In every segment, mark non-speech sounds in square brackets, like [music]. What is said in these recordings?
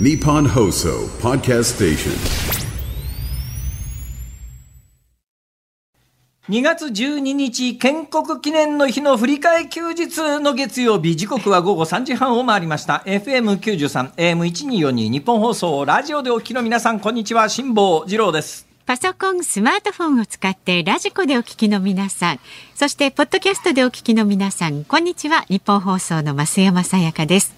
Nippon Hoso Podcast Station. 2月12日建国記念の日の振り替え休日の月曜日時刻は午後3時半を回りました FM93 AM1242 日本放送ラジオでお聞きの皆さんこんにちは辛坊治郎ですパソコン、スマートフォンを使ってラジコでお聞きの皆さん、そしてポッドキャストでお聞きの皆さん、こんにちは。日本放送の増山さやかです。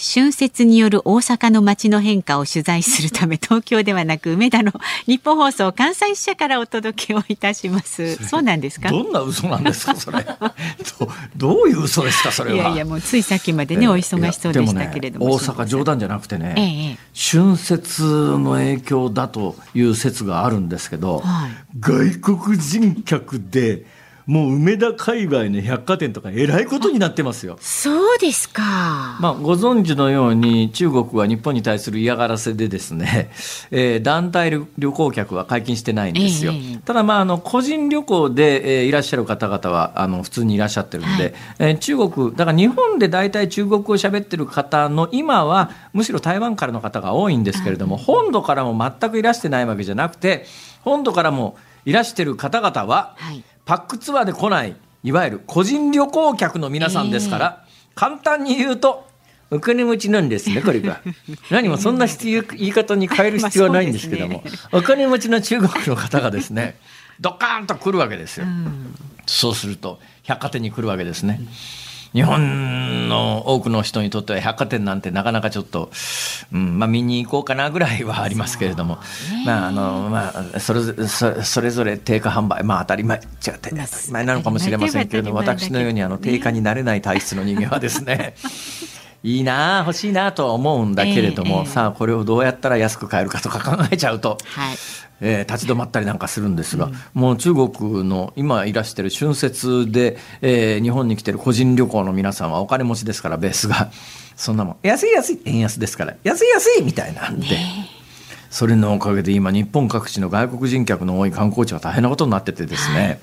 春節による大阪の街の変化を取材するため東京ではなく梅田の日本放送関西支社からお届けをいたします。[laughs] そうなんですか？どんな嘘なんですかそれ？[laughs] どどういう嘘ですかそれはいやいやもうついさっきまでね、お忙しそうでしたけれども。ね、大阪冗談じゃなくてね、ええ、春節の影響だという説があるんですけど、はい、外国人客でもう梅田界隈の百貨店とかえらいことになってますよ。そうですか。まあご存知のように中国は日本に対する嫌がらせでですね、[laughs] えー、団体旅行客は解禁してないんですよ。えただまああの個人旅行で、えー、いらっしゃる方々はあの普通にいらっしゃってるんで、はい、えー、中国だから日本で大体中国語を喋ってる方の今はむしろ台湾からの方が多いんですけれども、本土からも全くいらしてないわけじゃなくて本土からもいらしてる方々は、はいパックツアーで来ないいわゆる個人旅行客の皆さんですから、えー、簡単に言うとお金持ちなんですねこれが。[laughs] 何もそんな言い方に変える必要はないんですけども、ね、お金持ちの中国の方がですねドカーンと来るわけですよ、うん、そうすると百貨店に来るわけですね、日本の多くの人にとっては百貨店なんてなかなかちょっと、うんまあ、見に行こうかなぐらいはありますけれども、まああのまあ、それそそれぞれ定価販売、まあ、当たり前。違って当たり前なのかもしれませんけれども私のようにあの定価になれない体質の人間はですね [laughs] いいな欲しいなとは思うんだけれども、さあこれをどうやったら安く買えるかとか考えちゃうと。はいえー、立ち止まったりなんかするんですが、うん、もう中国の今いらしてる春節で、えー、日本に来てる個人旅行の皆さんはお金持ちですからベースが [laughs] そんなもん安い安い円安ですから安い安いみたいなんで。ねそれのおかげで今日本各地の外国人客の多い観光地は大変なことになっててですね、はい、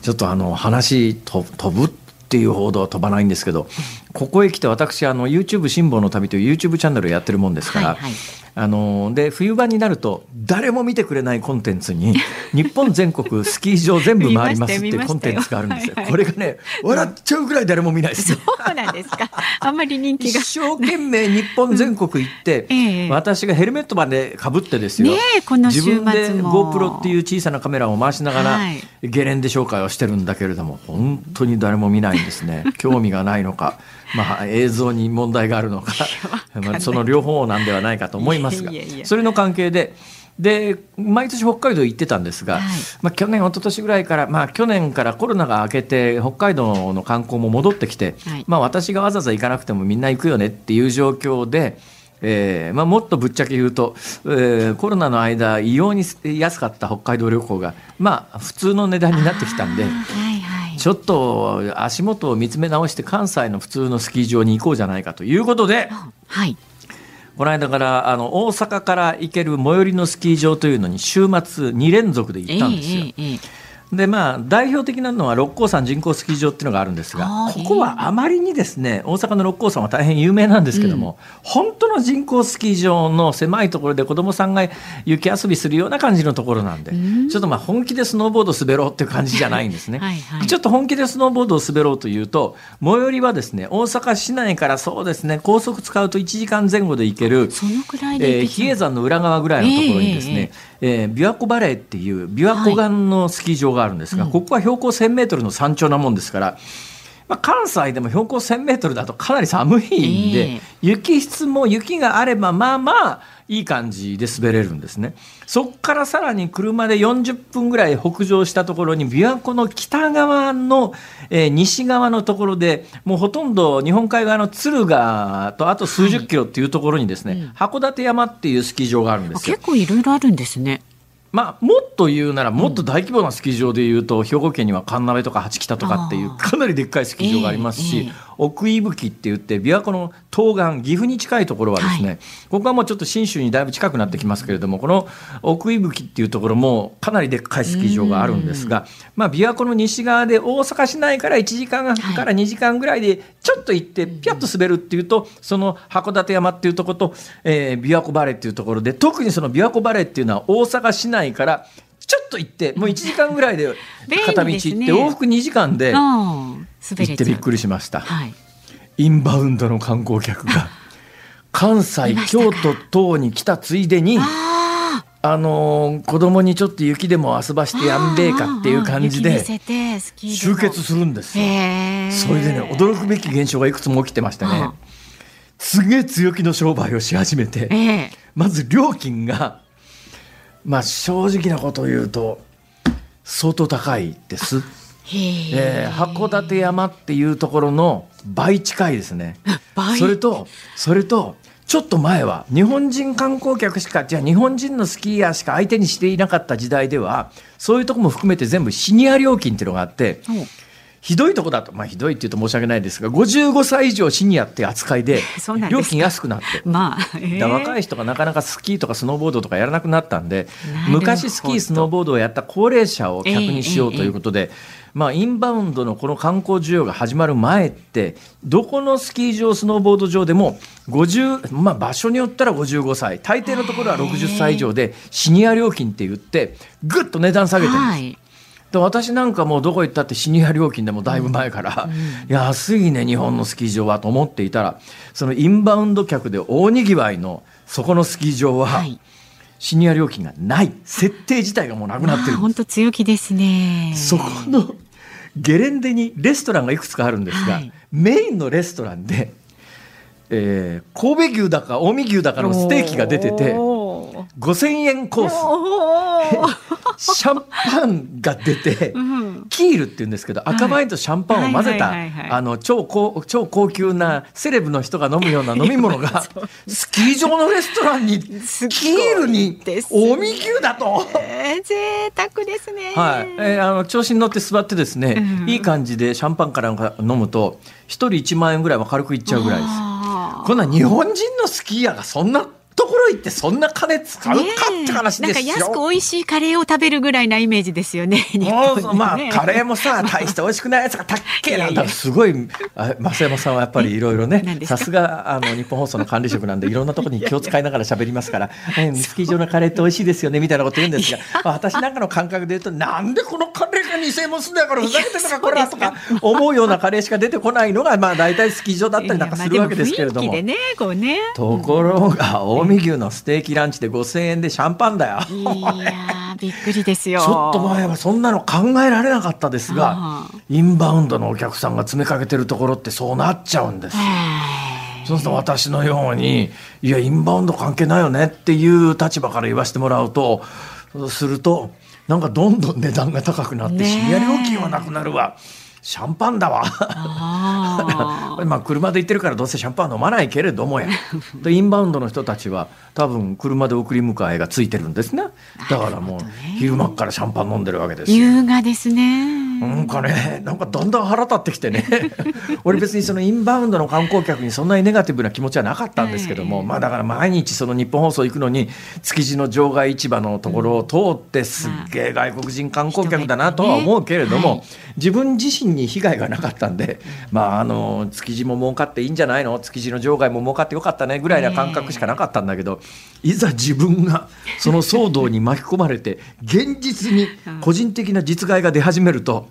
ちょっとあの話と飛ぶっていう報道は飛ばないんですけどここへ来て私あの YouTube 辛抱の旅という YouTube チャンネルをやってるもんですから、はいはい、あので冬場になると誰も見てくれないコンテンツに [laughs] 日本全国スキー場全部回りますっていうコンテンツがあるんですよ。これがね笑っちゃうぐらい誰も見ないです、ね、そうなんですか。[laughs] あんまり人気が一生懸命日本全国行って、うんええ、私がヘルメットまでかぶってですよ。ねこの自分で GoPro っていう小さなカメラを回しながら、はい、ゲレンデ紹介をしてるんだけれども本当に誰も見ないんですね。[laughs] 興味がないのか。まあ、映像に問題があるのか。まあ、その両方なんではないかと思いますが。それの関係で。で毎年北海道行ってたんですが、はい、まあ、去年一昨年ぐらいから、まあ、去年からコロナが明けて北海道の観光も戻ってきて、はい、まあ、私がわざわざ行かなくてもみんな行くよねっていう状況で。えーまあ、もっとぶっちゃけ言うと、えー、コロナの間異様に安かった北海道旅行が、まあ、普通の値段になってきたんで、ちょっと足元を見つめ直して関西の普通のスキー場に行こうじゃないかということで、はい、この間からあの大阪から行ける最寄りのスキー場というのに週末2連続で行ったんですよ。えーえーでまあ、代表的なのは六甲山人工スキー場っていうのがあるんですがここはあまりにですね大阪の六甲山は大変有名なんですけども、うん、本当の人工スキー場の狭いところで子どもさんが雪遊びするような感じのところなんで、うん、ちょっとまあ本気でスノーボード滑ろうっていう感じじゃないんですね。[laughs] はい、はい、ちょっと本気でスノーボードを滑ろうというと最寄りはですね大阪市内からそうですね高速使うと1時間前後で行けるえー、比叡山の裏側ぐらいのところにですね、えー、えー、琵琶湖バレーっていう琵琶湖岸のスキー場があるんですが、はい、ここは標高1000メートルの山頂なもんですから、まあ、関西でも標高1000メートルだとかなり寒いんで、えー、雪質も雪があればまあまあいい感じで滑れるんですね。そこからさらに車で40分ぐらい北上したところに琵琶湖の北側の、えー、西側のところでもうほとんど日本海側の敦賀とあと数十キロっていうところにですね、はいうん、函館山っていうスキー場があるんですよ。結構いろいろあるんですね。まあ、もっと言うならもっと大規模なスキー場でいうと、兵庫県には神鍋とか八北とかっていうかなりでっかいスキー場がありますし、奥伊吹って言って琵琶湖の東岸岐阜に近いところはですね、はい。ここはもうちょっと信州にだいぶ近くなってきますけれどもこの奥伊吹っていうところもかなりでっかいスキー場があるんですが、まあ、琵琶湖の西側で大阪市内から1時間から2時間ぐらいでちょっと行ってピャッと滑るっていうとその函館山っていうところと、えー琵琶湖バレーっていうところで特にその琵琶湖バレーっていうのは大阪市内からちょっと行ってもう1時間ぐらいで [laughs] 片道行ってね往復2時間で行ってびっくりしました。はい。インバウンドの観光客が [laughs] 関西京都等に来たついでにああのー子供にちょっと雪でも遊ばしてやんべえかっていう感じで集結するんですよ。それでね驚くべき現象がいくつも起きてましてね。あすげえ強気の商売をし始めてええ。まず料金がまあ正直なことを言うと相当高いです。へええー函館山っていうところの倍近いですね。[laughs] 倍？それとそれとちょっと前は日本人観光客しかじゃあ日本人のスキーヤーしか相手にしていなかった時代ではそういうとこも含めて全部シニア料金っていうのがあってうんひどいとこだと。まあひどいって言うと申し訳ないですが55歳以上シニアって扱いで [laughs] 料金安くなって。[laughs] まあ、ええだから若い人がなかなかスキーとかスノーボードとかやらなくなったんで昔スキースノーボードをやった高齢者を客にしようということで、まあ、インバウンドのこの観光需要が始まる前ってどこのスキー場スノーボード場でも50、まあ、場所によったら55歳大抵のところは60歳以上でシニア料金って言ってぐっと値段下げてるんです。はいで私なんかもうどこ行ったってシニア料金でもだいぶ前から、安いね日本のスキー場はと思っていたら。そのインバウンド客で大にぎわいのそこのスキー場は、はい。シニア料金がない。設定自体がもうなくなってる。ん本当強気ですね。そこのゲレンデにレストランがいくつかあるんですが、はい。メインのレストランで、えー神戸牛だか近江牛だかのステーキが出てて5000円コース。[laughs] シャンパンが出て、うん。キールって言うんですけど赤ワインとシャンパンを混ぜた超高超高級なセレブの人が飲むような飲み物がスキー場のレストランにキールに近江牛だと。えー、贅沢ですね。はい、えーあの調子に乗って座ってですね、うん。いい感じでシャンパンから飲むと一人1万円ぐらいは軽くいっちゃうぐらいです。こんな日本人のスキーヤーがそんなところ行ってそんな金使うかって話ですよ。なんか安く美味しいカレーを食べるぐらいなイメージですよね。[laughs] ねもうまあカレーもさ大して美味しくないやつがたっけえなんだ [laughs] すごいあ増山さんはやっぱりいろいろねさすがあの日本放送の管理職なんでいろんなところに気を使いながら喋りますから「えスキー場のカレーって美味しいですよね」みたいなこと言うんですが、まあ私なんかの感覚で言うとなんでこのカレーが偽物すんだよこれふざけてるのかこれはとか思うようなカレーしか出てこないのがまあ大体スキー場だったりなんかするわけですけれども。ところが近江牛のステーキランチで5000円でシャンパンだよ。いやーびっくりですよ。ちょっと前はそんなの考えられなかったですがあインバウンドのお客さんが詰めかけてるところってそうなっちゃうんです。そうすると私のようにいやインバウンド関係ないよねっていう立場から言わせてもらうとするとなんかどんどん値段が高くなってシニア料金はなくなるわシャンパンだわ。[laughs] まあ車で行ってるからどうせシャンパン飲まないけれどもや。[laughs] でインバウンドの人たちは多分車で送り迎えがついてるんですね。だからもう昼間っからシャンパン飲んでるわけですよ。優雅ですね。なんかね、なんかだんだん腹立ってきてね、[laughs] 俺別にそのインバウンドの観光客にそんなにネガティブな気持ちはなかったんですけども、まあだから毎日その日本放送行くのに築地の場外市場のところを通ってすっげえ外国人観光客だなとは思うけれども、はい。自分自身に被害がなかったんで、まああの築地も儲かっていいんじゃないの？築地の場外も儲かってよかったねぐらいな感覚しかなかったんだけど、いざ自分がその騒動に巻き込まれて [laughs] 現実に個人的な実害が出始めると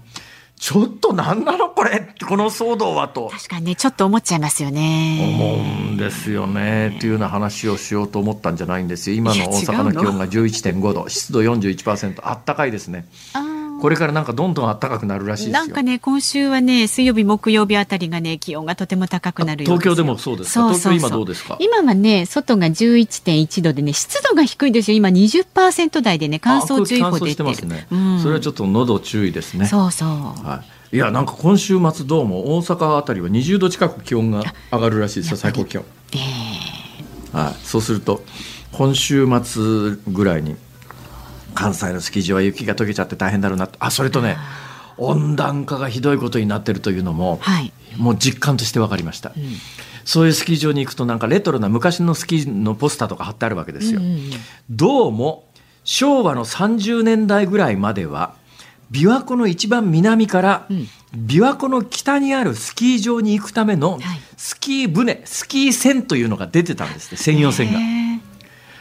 ちょっと何なの？これ！この騒動はと。確かにね、ちょっと思っちゃいますよね。思うんですよね。っていうような話をしようと思ったんじゃないんですよ。今の大阪の気温が11.5度。湿度41%あったかいですね。あーこれからなんかどんどん暖かくなるらしいですよ。なんかね、今週はね、水曜日、木曜日あたりがね、気温がとても高くなる東京でもそうですか？東京今どうですか？今はね、外が11.1度でね、湿度が低いんですよ。今20%台でね、乾燥注意報出てる。乾燥してますね、うん。それはちょっと喉注意ですね。そうそう。はい、いやなんか今週末どうも大阪あたりは20度近く気温が上がるらしいですよ最高気温、え。はい、そうすると今週末ぐらいに関西のスキー場は雪が溶けちゃって大変だろうなと。あそれとね温暖化がひどいことになってるというのも、はい。もう実感として分かりました、そういうスキー場に行くとなんかレトロな昔のスキーのポスターとか貼ってあるわけですよ、どうも昭和の30年代ぐらいまでは琵琶湖の一番南から、琵琶湖の北にあるスキー場に行くためのはい。スキー船、スキー船というのが出てたんですね専用船が。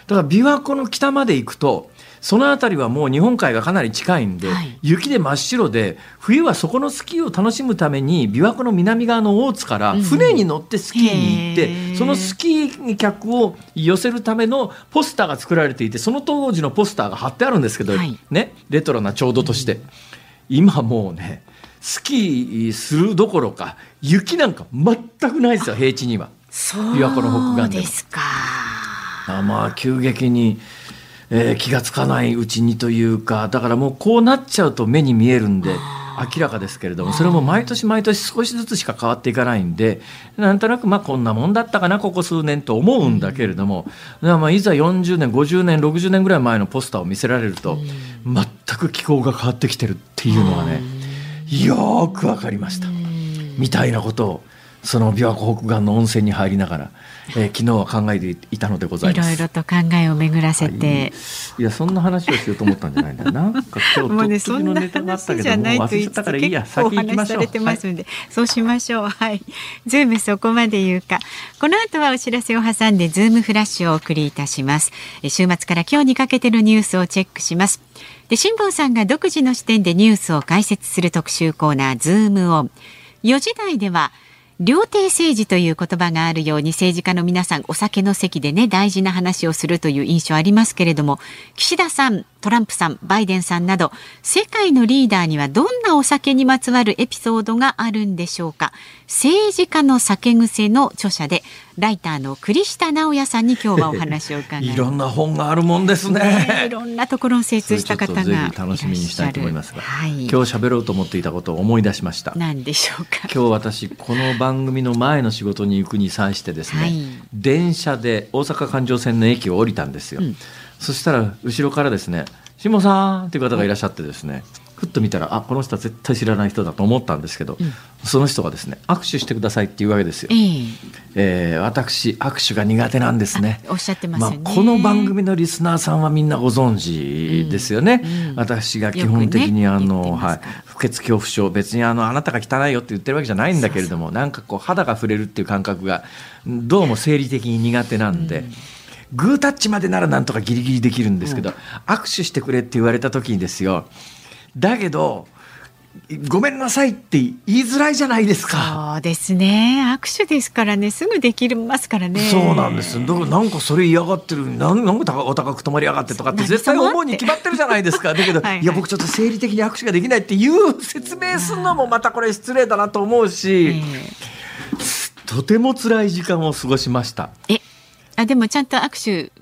だから琵琶湖の北まで行くとその辺りはもう日本海がかなり近いんで、はい。雪で真っ白で冬はそこのスキーを楽しむために琵琶湖の南側の大津から船に乗ってスキーに行って、へー。そのスキー客を寄せるためのポスターが作られていてその当時のポスターが貼ってあるんですけど、はい。ね、レトロな調度として、今もうねスキーするどころか雪なんか全くないですよ平地には。琵琶湖の北岸でも。ですか。あまあ急激に、えー気がつかないうちにというかだからもうこうなっちゃうと目に見えるんで明らかですけれどもそれも毎年毎年少しずつしか変わっていかないんでなんとなくまあこんなもんだったかなここ数年と思うんだけれども、まあいざ40年50年60年ぐらい前のポスターを見せられると全く気候が変わってきてるっていうのがねよーくわかりました。みたいなことをその琵琶湖北岸の温泉に入りながら、えー昨日は考えていたのでございいろます。いろと考えを巡らせて、い。やそんな話をしようと思ったんじゃないんだよ。な。[laughs] なんか今日もうねそんな話じゃないと言いつつれちゃったからいいや。結構お先行きましょう。話しされてますので、そうしましょう。はい。ズームそこまで言うか。この後はお知らせを挟んでズームフラッシュをお送りいたします。え週末から今日にかけてのニュースをチェックします。で辛坊さんが独自の視点でニュースを解説する特集コーナーズームオン。4時台では料亭政治という言葉があるように政治家の皆さんお酒の席でね大事な話をするという印象ありますけれども岸田さんトランプさんバイデンさんなど世界のリーダーにはどんなお酒にまつわるエピソードがあるんでしょうか？政治家の酒癖の著者でライターの栗下直也さんに今日はお話を伺います。[laughs] いろんな本があるもんですね。ねい。ろんなところに精通した方が楽しみにしたいと思いますが、はい、今日喋ろうと思っていたことを思い出しました。何でしょうか？今日私この番組の前の仕事に行くに際してですね、はい。電車で大阪環状線の駅を降りたんですよ、うんそしたら後ろからですね「下さん」っていう方がいらっしゃってですねふっと見たらあこの人は絶対知らない人だと思ったんですけど、その人がですね握手してくださいっていうわけですよ。え、え。えー私握手が苦手なんですね。おっしゃってますよね、あ、この番組のリスナーさんはみんなご存知ですよね、うん私が基本的にあの、はい不潔恐怖症別にあのあなたが汚いよって言ってるわけじゃないんだけれどもなんかこう肌が触れるっていう感覚がどうも生理的に苦手なんで。グータッチまでならなんとかギリギリできるんですけど、握手してくれって言われた時にですよだけどごめんなさいって言いづらいじゃないですか。そうですね。握手ですからね。すぐできますからね。そうなんです。だからなんかそれ嫌がってる。なんなんかお高く泊まりやがってとかって絶対思うに決まってるじゃないですか。だけどはいはい。いや僕ちょっと生理的に握手ができないっていう説明するのもまたこれ失礼だなと思うし、とても辛い時間を過ごしました。ええあでもちゃんと握手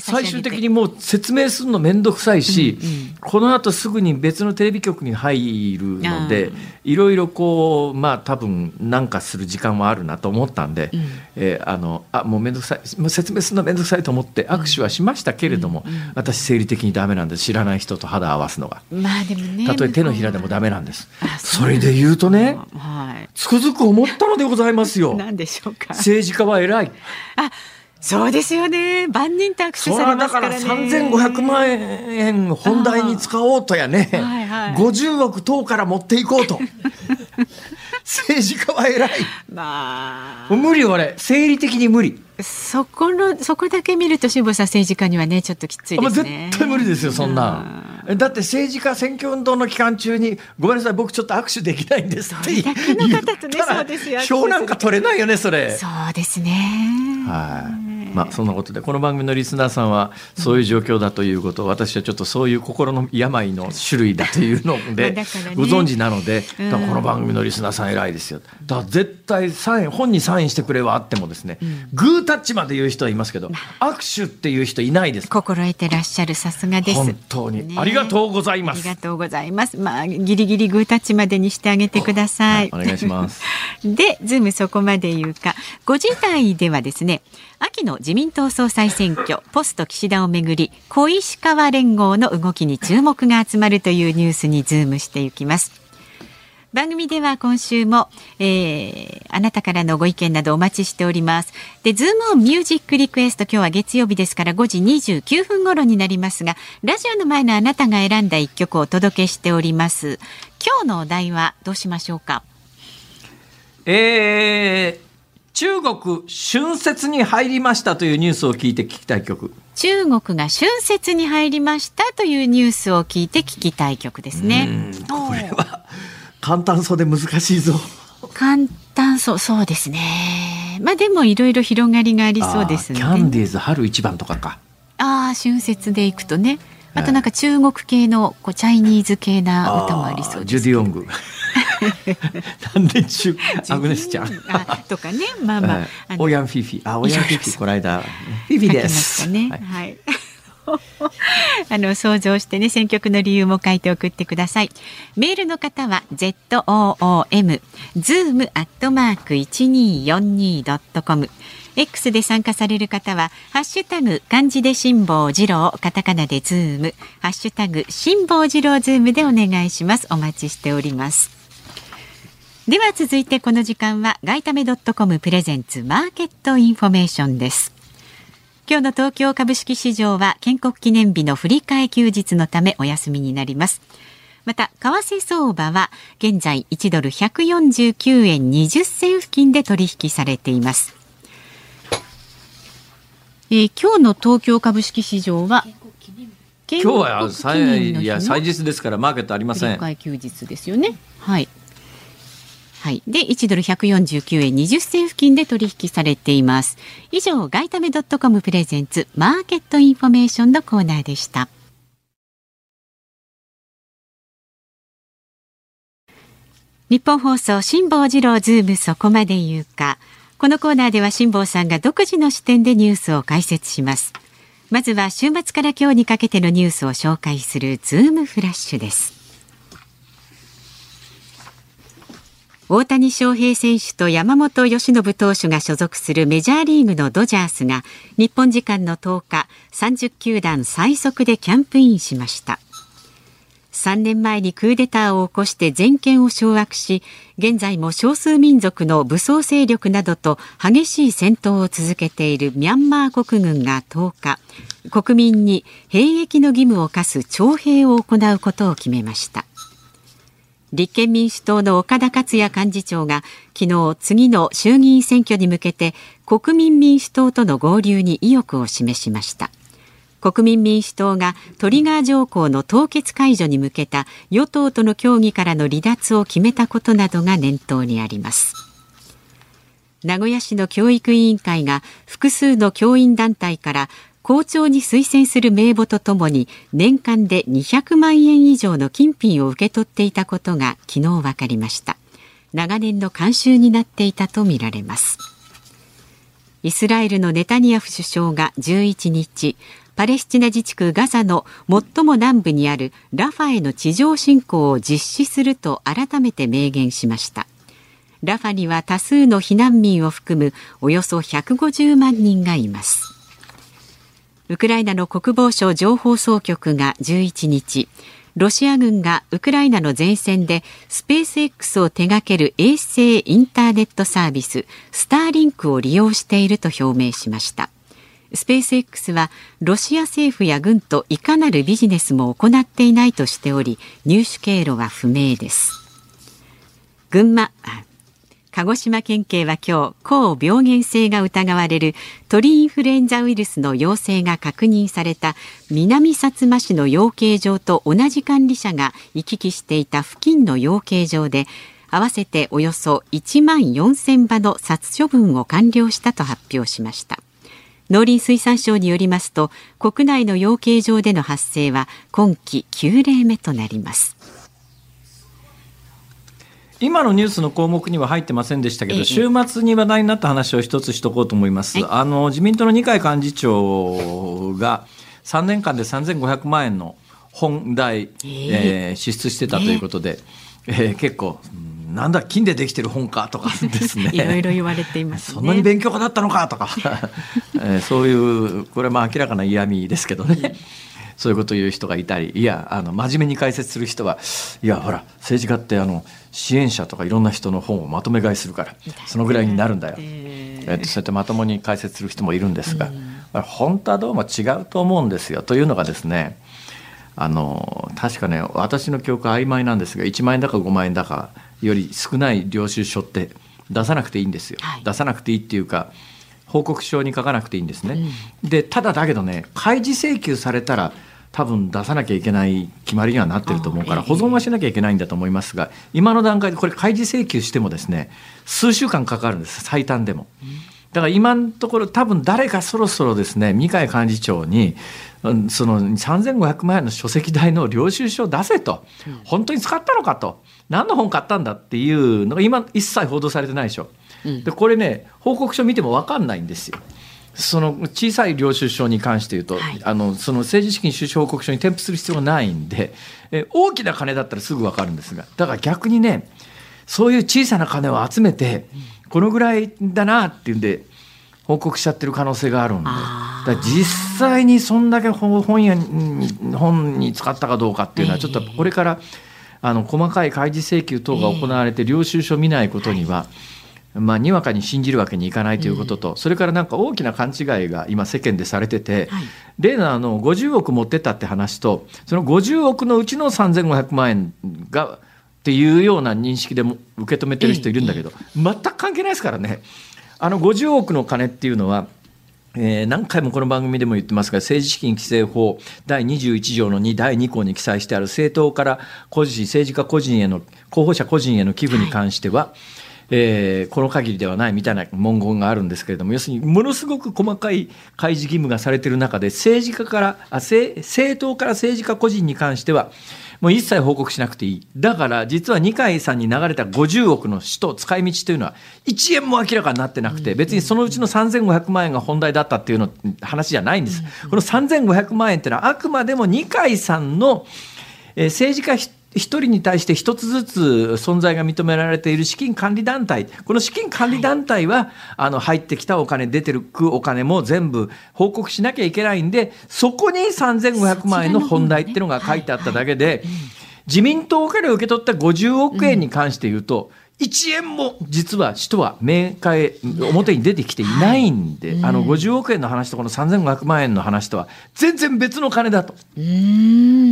最終的にもう説明するの面倒くさいし、このあとすぐに別のテレビ局に入るのでいろいろこうまあ多分なんかする時間はあるなと思ったんで、えーあのあもう面倒くさいもう説明するの面倒くさいと思って握手はしましたけれども、私生理的にダメなんで知らない人と肌を合わすのが。まあでもねたとえ手のひらでもダメなんです。あ。それで言うとね、はい。つくづく思ったのでございますよ。[laughs] 何でしょうか。政治家は偉い。あそうですよね。万人と握手そされらだからますからね3500万円本題に使おうとやね、はいはい。50億党から持っていこうと。[laughs] 政治家は偉い。まもう無理俺生理的に無理、あそこのそこだけ見ると辛坊さん政治家にはねちょっときついですね。対無理ですよそんな。ん。だって政治家選挙運動の期間中にごめんなさい僕ちょっと握手できないんですって言ったら票なんか取れないよねそれ。そうですね。はい。まあそんなことでこの番組のリスナーさんはそういう状況だということを私はちょっとそういう心の病の種類だというのまあでご存知なのでこの番組のリスナーさん偉いですよ。だから絶対サイン本にサインしてくれはあってもですねグータッチまで言う人はいますけど握手っていう人いないです。心得てらっしゃるさすがです。本当に。ありがとうございます。ありがとうございます。まあギリギリグータッチまでにしてあげてください、はいお願いします。[laughs] で、ズームそこまで言うか。5時台ではですね、秋の自民党総裁選挙、ポスト岸田をめぐり、小石川連合の動きに注目が集まるというニュースにズームしていきます。番組では今週も、えー、あなたからのご意見などお待ちしております。でズームオンミュージックリクエスト今日は月曜日ですから5時29分頃になりますがラジオの前のあなたが選んだ一曲をお届けしております。今日のお題はどうしましょうか？えー、中国春節に入りましたというニュースを聞いて聞きたい曲中国が春節に入りましたというニュースを聞いて聞きたい曲ですねこれは簡単そうで難しいぞ。簡単そうそうですね。まあでもいろいろ広がりがありそうですね。キャンディーズ春一番とかか。ああ春節でいくとね。あとなんか中国系のこうチャイニーズ系な歌もありそうです、ジュディオング。[laughs] なんで中アグネスちゃん。とかね。まあまあ、あオヤンフィフィ。あオヤンフィフィこの間。フィフィです。ね、はい、はい。[laughs] あの想像してね選曲の理由も書いて送ってください。メールの方は zoom zoom アットマーク一二四二ドットコム。X で参加される方は、ハッシュタグ、漢字で辛坊治郎、カタカナでズーム、ハッシュタグ、辛坊治郎ズームでお願いします。お待ちしております。では続いてこの時間は、外為ドットコムプレゼンツマーケットインフォメーションです。今日の東京株式市場は建国記念日の振り替え休日のためお休みになります。また、為替相場は現在1ドル149円20銭付近で取引されています。えー、今日の東京株式市場は今日は祭いや祭日ですからマーケットありません。休日ですよね。はい。はい。で、1ドル149円20銭付近で取引されています。以上、外為ドットコムプレゼンツマーケットインフォメーションのコーナーでした。ニッポン放送辛坊治郎ズームそこまで言うか。このコーナーでは辛坊さんが独自の視点でニュースを解説します。まずは週末から今日にかけてのニュースを紹介するズームフラッシュです。大谷翔平選手と山本由伸投手が所属するメジャーリーグのドジャースが日本時間の10日30球団最速でキャンプインしました。3年前にクーデターを起こして全権を掌握し現在も少数民族の武装勢力などと激しい戦闘を続けているミャンマー国軍が10日国民に兵役の義務を課す徴兵を行うことを決めました。立憲民主党の岡田克也幹事長が昨日次の衆議院選挙に向けて国民民主党との合流に意欲を示しました。国民民主党がトリガー条項の凍結解除に向けた与党との協議からの離脱を決めたことなどが念頭にあります。名古屋市の教育委員会が複数の教員団体から校長に推薦する名簿とともに年間で200万円以上の金品を受け取っていたことが昨日分かりました。長年の慣習になっていたとみられます。イスラエルのネタニヤフ首相が11日パレスチナ自治区ガザの最も南部にあるラファへの地上侵攻を実施すると改めて明言しました。ラファには多数の避難民を含むおよそ150万人がいます。ウクライナの国防省情報総局が11日ロシア軍がウクライナの前線でスペース X を手掛ける衛星インターネットサービススターリンクを利用していると表明しました。スペース X はロシア政府や軍といかなるビジネスも行っていないとしており入手経路は不明です。群馬鹿児島県警は今日抗病原性が疑われる鳥インフルエンザウイルスの陽性が確認された南薩摩市の養鶏場と同じ管理者が行き来していた付近の養鶏場で合わせておよそ1万4000羽の殺処分を完了したと発表しました。農林水産省によりますと国内の養鶏場での発生は今季9例目となります。今のニュースの項目には入ってませんでしたけど、週末に話題になった話を一つしとこうと思います。はい、あの自民党の二階幹事長が3年間で3500万円の本代、えー、支出してたということで、えー、結構、なんだ金でできてる本かとか [laughs] ですね。いろいろ言われています、ね、そんなに勉強家だったのかとか、[laughs] えー、そういうこれまあ明らかな嫌味ですけどね。そういうことを言う人がいたりいやあの真面目に解説する人はいやほら政治家ってあの支援者とかいろんな人の本をまとめ買いするからそのぐらいになるんだよ、えー、そうやってまともに解説する人もいるんですが、うん、本当はどうも違うと思うんですよというのがですねあの確かね私の記憶曖昧なんですが1万円だか5万円だかより少ない領収書って出さなくていいんですよ、はい、出さなくていいっていうか報告書に書かなくていいんですね。うん、でただだけどね開示請求されたら多分出さなきゃいけない決まりにはなってると思うから保存はしなきゃいけないんだと思いますが今の段階でこれ開示請求してもですね数週間かかるんです最短でも。だから今のところ多分誰かそろそろですね二階幹事長にその3500万円の書籍代の領収書を出せと本当に使ったのかと何の本買ったんだっていうのが今一切報道されてないでしょ。でこれね報告書見ても分かんないんですよ。その小さい領収書に関して言うと、はい、あのその政治資金収支報告書に添付する必要がないんでえ大きな金だったらすぐ分かるんですがだから逆にねそういう小さな金を集めてこのぐらいだなっていうんで報告しちゃってる可能性があるんでだ実際にそんだけ本屋に本に使ったかどうかっていうのはちょっとこれからあの細かい開示請求等が行われて領収書を見ないことには、まあ、にわかに信じるわけにいかないということと、それからなんか大きな勘違いが今世間でされてて、はい、例のあの50億持ってったって話とその50億のうちの3500万円がっていうような認識でも受け止めてる人いるんだけど、全く関係ないですからね。あの50億の金っていうのはえー、何回もこの番組でも言ってますが政治資金規正法第21条の2第2項に記載してある政党から個人政治家個人への候補者個人への寄付に関しては、はいえー、この限りではないみたいな文言があるんですけれども要するにものすごく細かい開示義務がされている中で政治家からあ政政党から政治家個人に関してはもう一切報告しなくていい。だから実は二階さんに流れた50億の使途、使い道というのは1円も明らかになってなくて、別にそのうちの3500万円が本題だったっていうの話じゃないんです。この3500万円っていうのはあくまでも二階さんの政治家一人に対して一つずつ存在が認められている資金管理団体、この資金管理団体は、あの、入ってきたお金、出てるお金も全部報告しなきゃいけないんで、そこに3500万円の本題っていうのが書いてあっただけで、自民党から受け取った50億円に関して言うと、1円も実は使途は明快表に出てきていないんで、はい、あの50億円の話とこの3500万円の話とは全然別の金だと、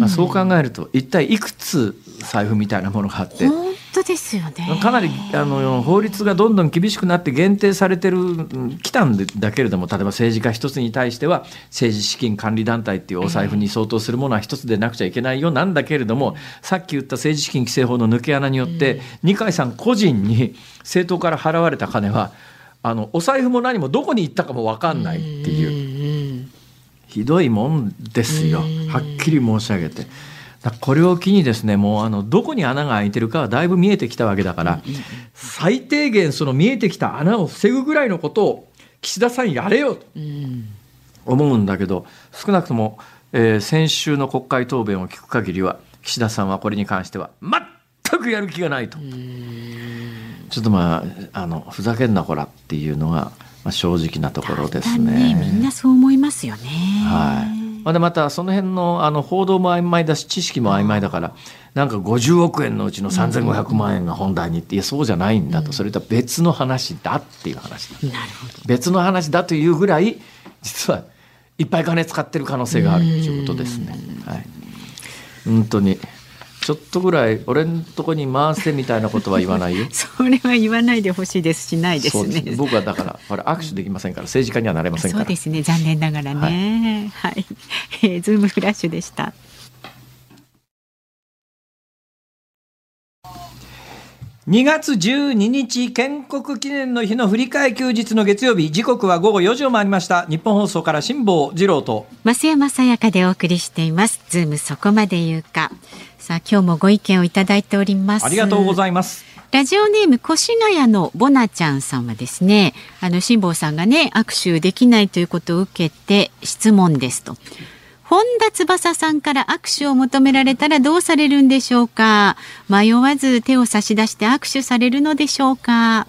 まあ、そう考えると一体いくつ財布みたいなものがあって。当ですよね。かなりあの法律がどんどん厳しくなって限定されてるきたんだけれども例えば政治家一つに対しては政治資金管理団体っていうお財布に相当するものは一つでなくちゃいけないよなんだけれども、さっき言った政治資金規正法の抜け穴によって、二階さん個人に政党から払われた金はあのお財布も何もどこに行ったかも分かんないっていう。ひどいもんですよ。はっきり申し上げて。これを機にですねもうあのどこに穴が開いてるかはだいぶ見えてきたわけだから、最低限その見えてきた穴を防ぐぐらいのことを岸田さんやれよと思うんだけど少なくとも、えー、先週の国会答弁を聞く限りは岸田さんはこれに関しては全くやる気がないと。ちょっとまああのふざけんなこらっていうのが、まあ、正直なところですね。ねみんなそう思いますよね。はい。まあ、でまたその辺のあの報道も曖昧だし知識も曖昧だからなんか50億円のうちの3500万円が本題にっていやそうじゃないんだと。それとは別の話だっていう話別の話だというぐらい実はいっぱい金使ってる可能性があるということですね。はい、本当にちょっとぐらい俺のとこに回せみたいなことは言わないよ？[laughs] それは言わないでほしいですしないですね。す僕はだからこれ握手できませんから政治家にはなれませんから。そうですね残念ながらね。はい。はい、えー、ズームフラッシュでした。2月12日建国記念の日の振り替え休日の月曜日時刻は午後4時を回りました。日本放送から辛坊治郎と。増山さやかでお送りしています。ズームそこまで言うか。さあ今日もご意見をいただいております。ありがとうございます。ラジオネーム越谷のボナちゃんさんはですねあの辛坊さんがね握手できないということを受けて質問ですと本田翼さんから握手を求められたらどうされるんでしょうか？迷わず手を差し出して握手されるのでしょうか？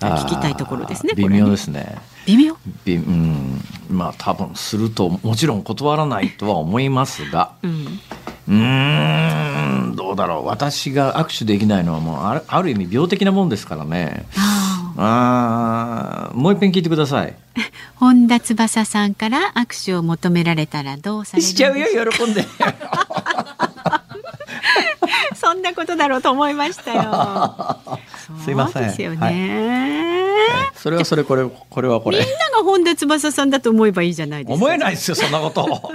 聞きたいところですね微妙ですね。微妙？うん。まあ多分するともちろん断らないとは思いますが、うん、うーんどうだろう。私が握手できないのはもうある意味病的なもんですからねああもう一遍聞いてください。[laughs] 本田翼さんから握手を求められたらどうされるしちゃうよ喜んで。[laughs] そんなことだろうと思いましたよ。[laughs] すいません。ですよね。それはそれこれこれはこみんなれが本田翼さんだと思えばいいじゃないですか。思えないですよそんなこと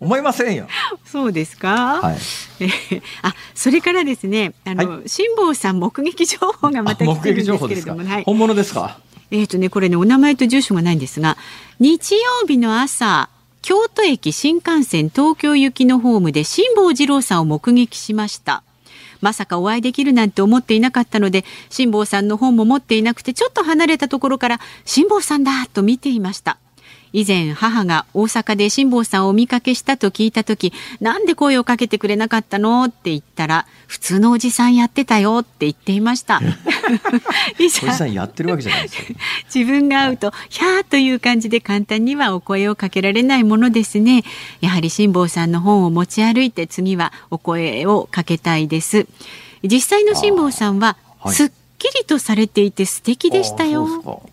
思いませんよそうですか？はいえー [laughs] あ、それからですね、あの、辛坊さん目撃情報がまた来てるんですけれども、はい。本物ですか？えっ、とね、これね、お名前と住所がないんですが、日曜日の朝、京都駅新幹線東京行きのホームで辛坊治郎さんを目撃しました。まさかお会いできるなんて思っていなかったので、辛坊さんの本も持っていなくて、ちょっと離れたところから、辛坊さんだと見ていました。以前母が大阪で辛坊さんをお見かけしたと聞いた時なんで声をかけてくれなかったのって言ったら普通のおじさんやってたよって言っていました。い [laughs] おじさんやってるわけじゃないですよ。[laughs] 自分が会うと「ひゃー」という感じで簡単にはお声をかけられないものですね。やはり辛坊さんの本を持ち歩いて次はお声をかけたいです。実際の辛坊さんははい。すっきりとされていて素敵でしたよ、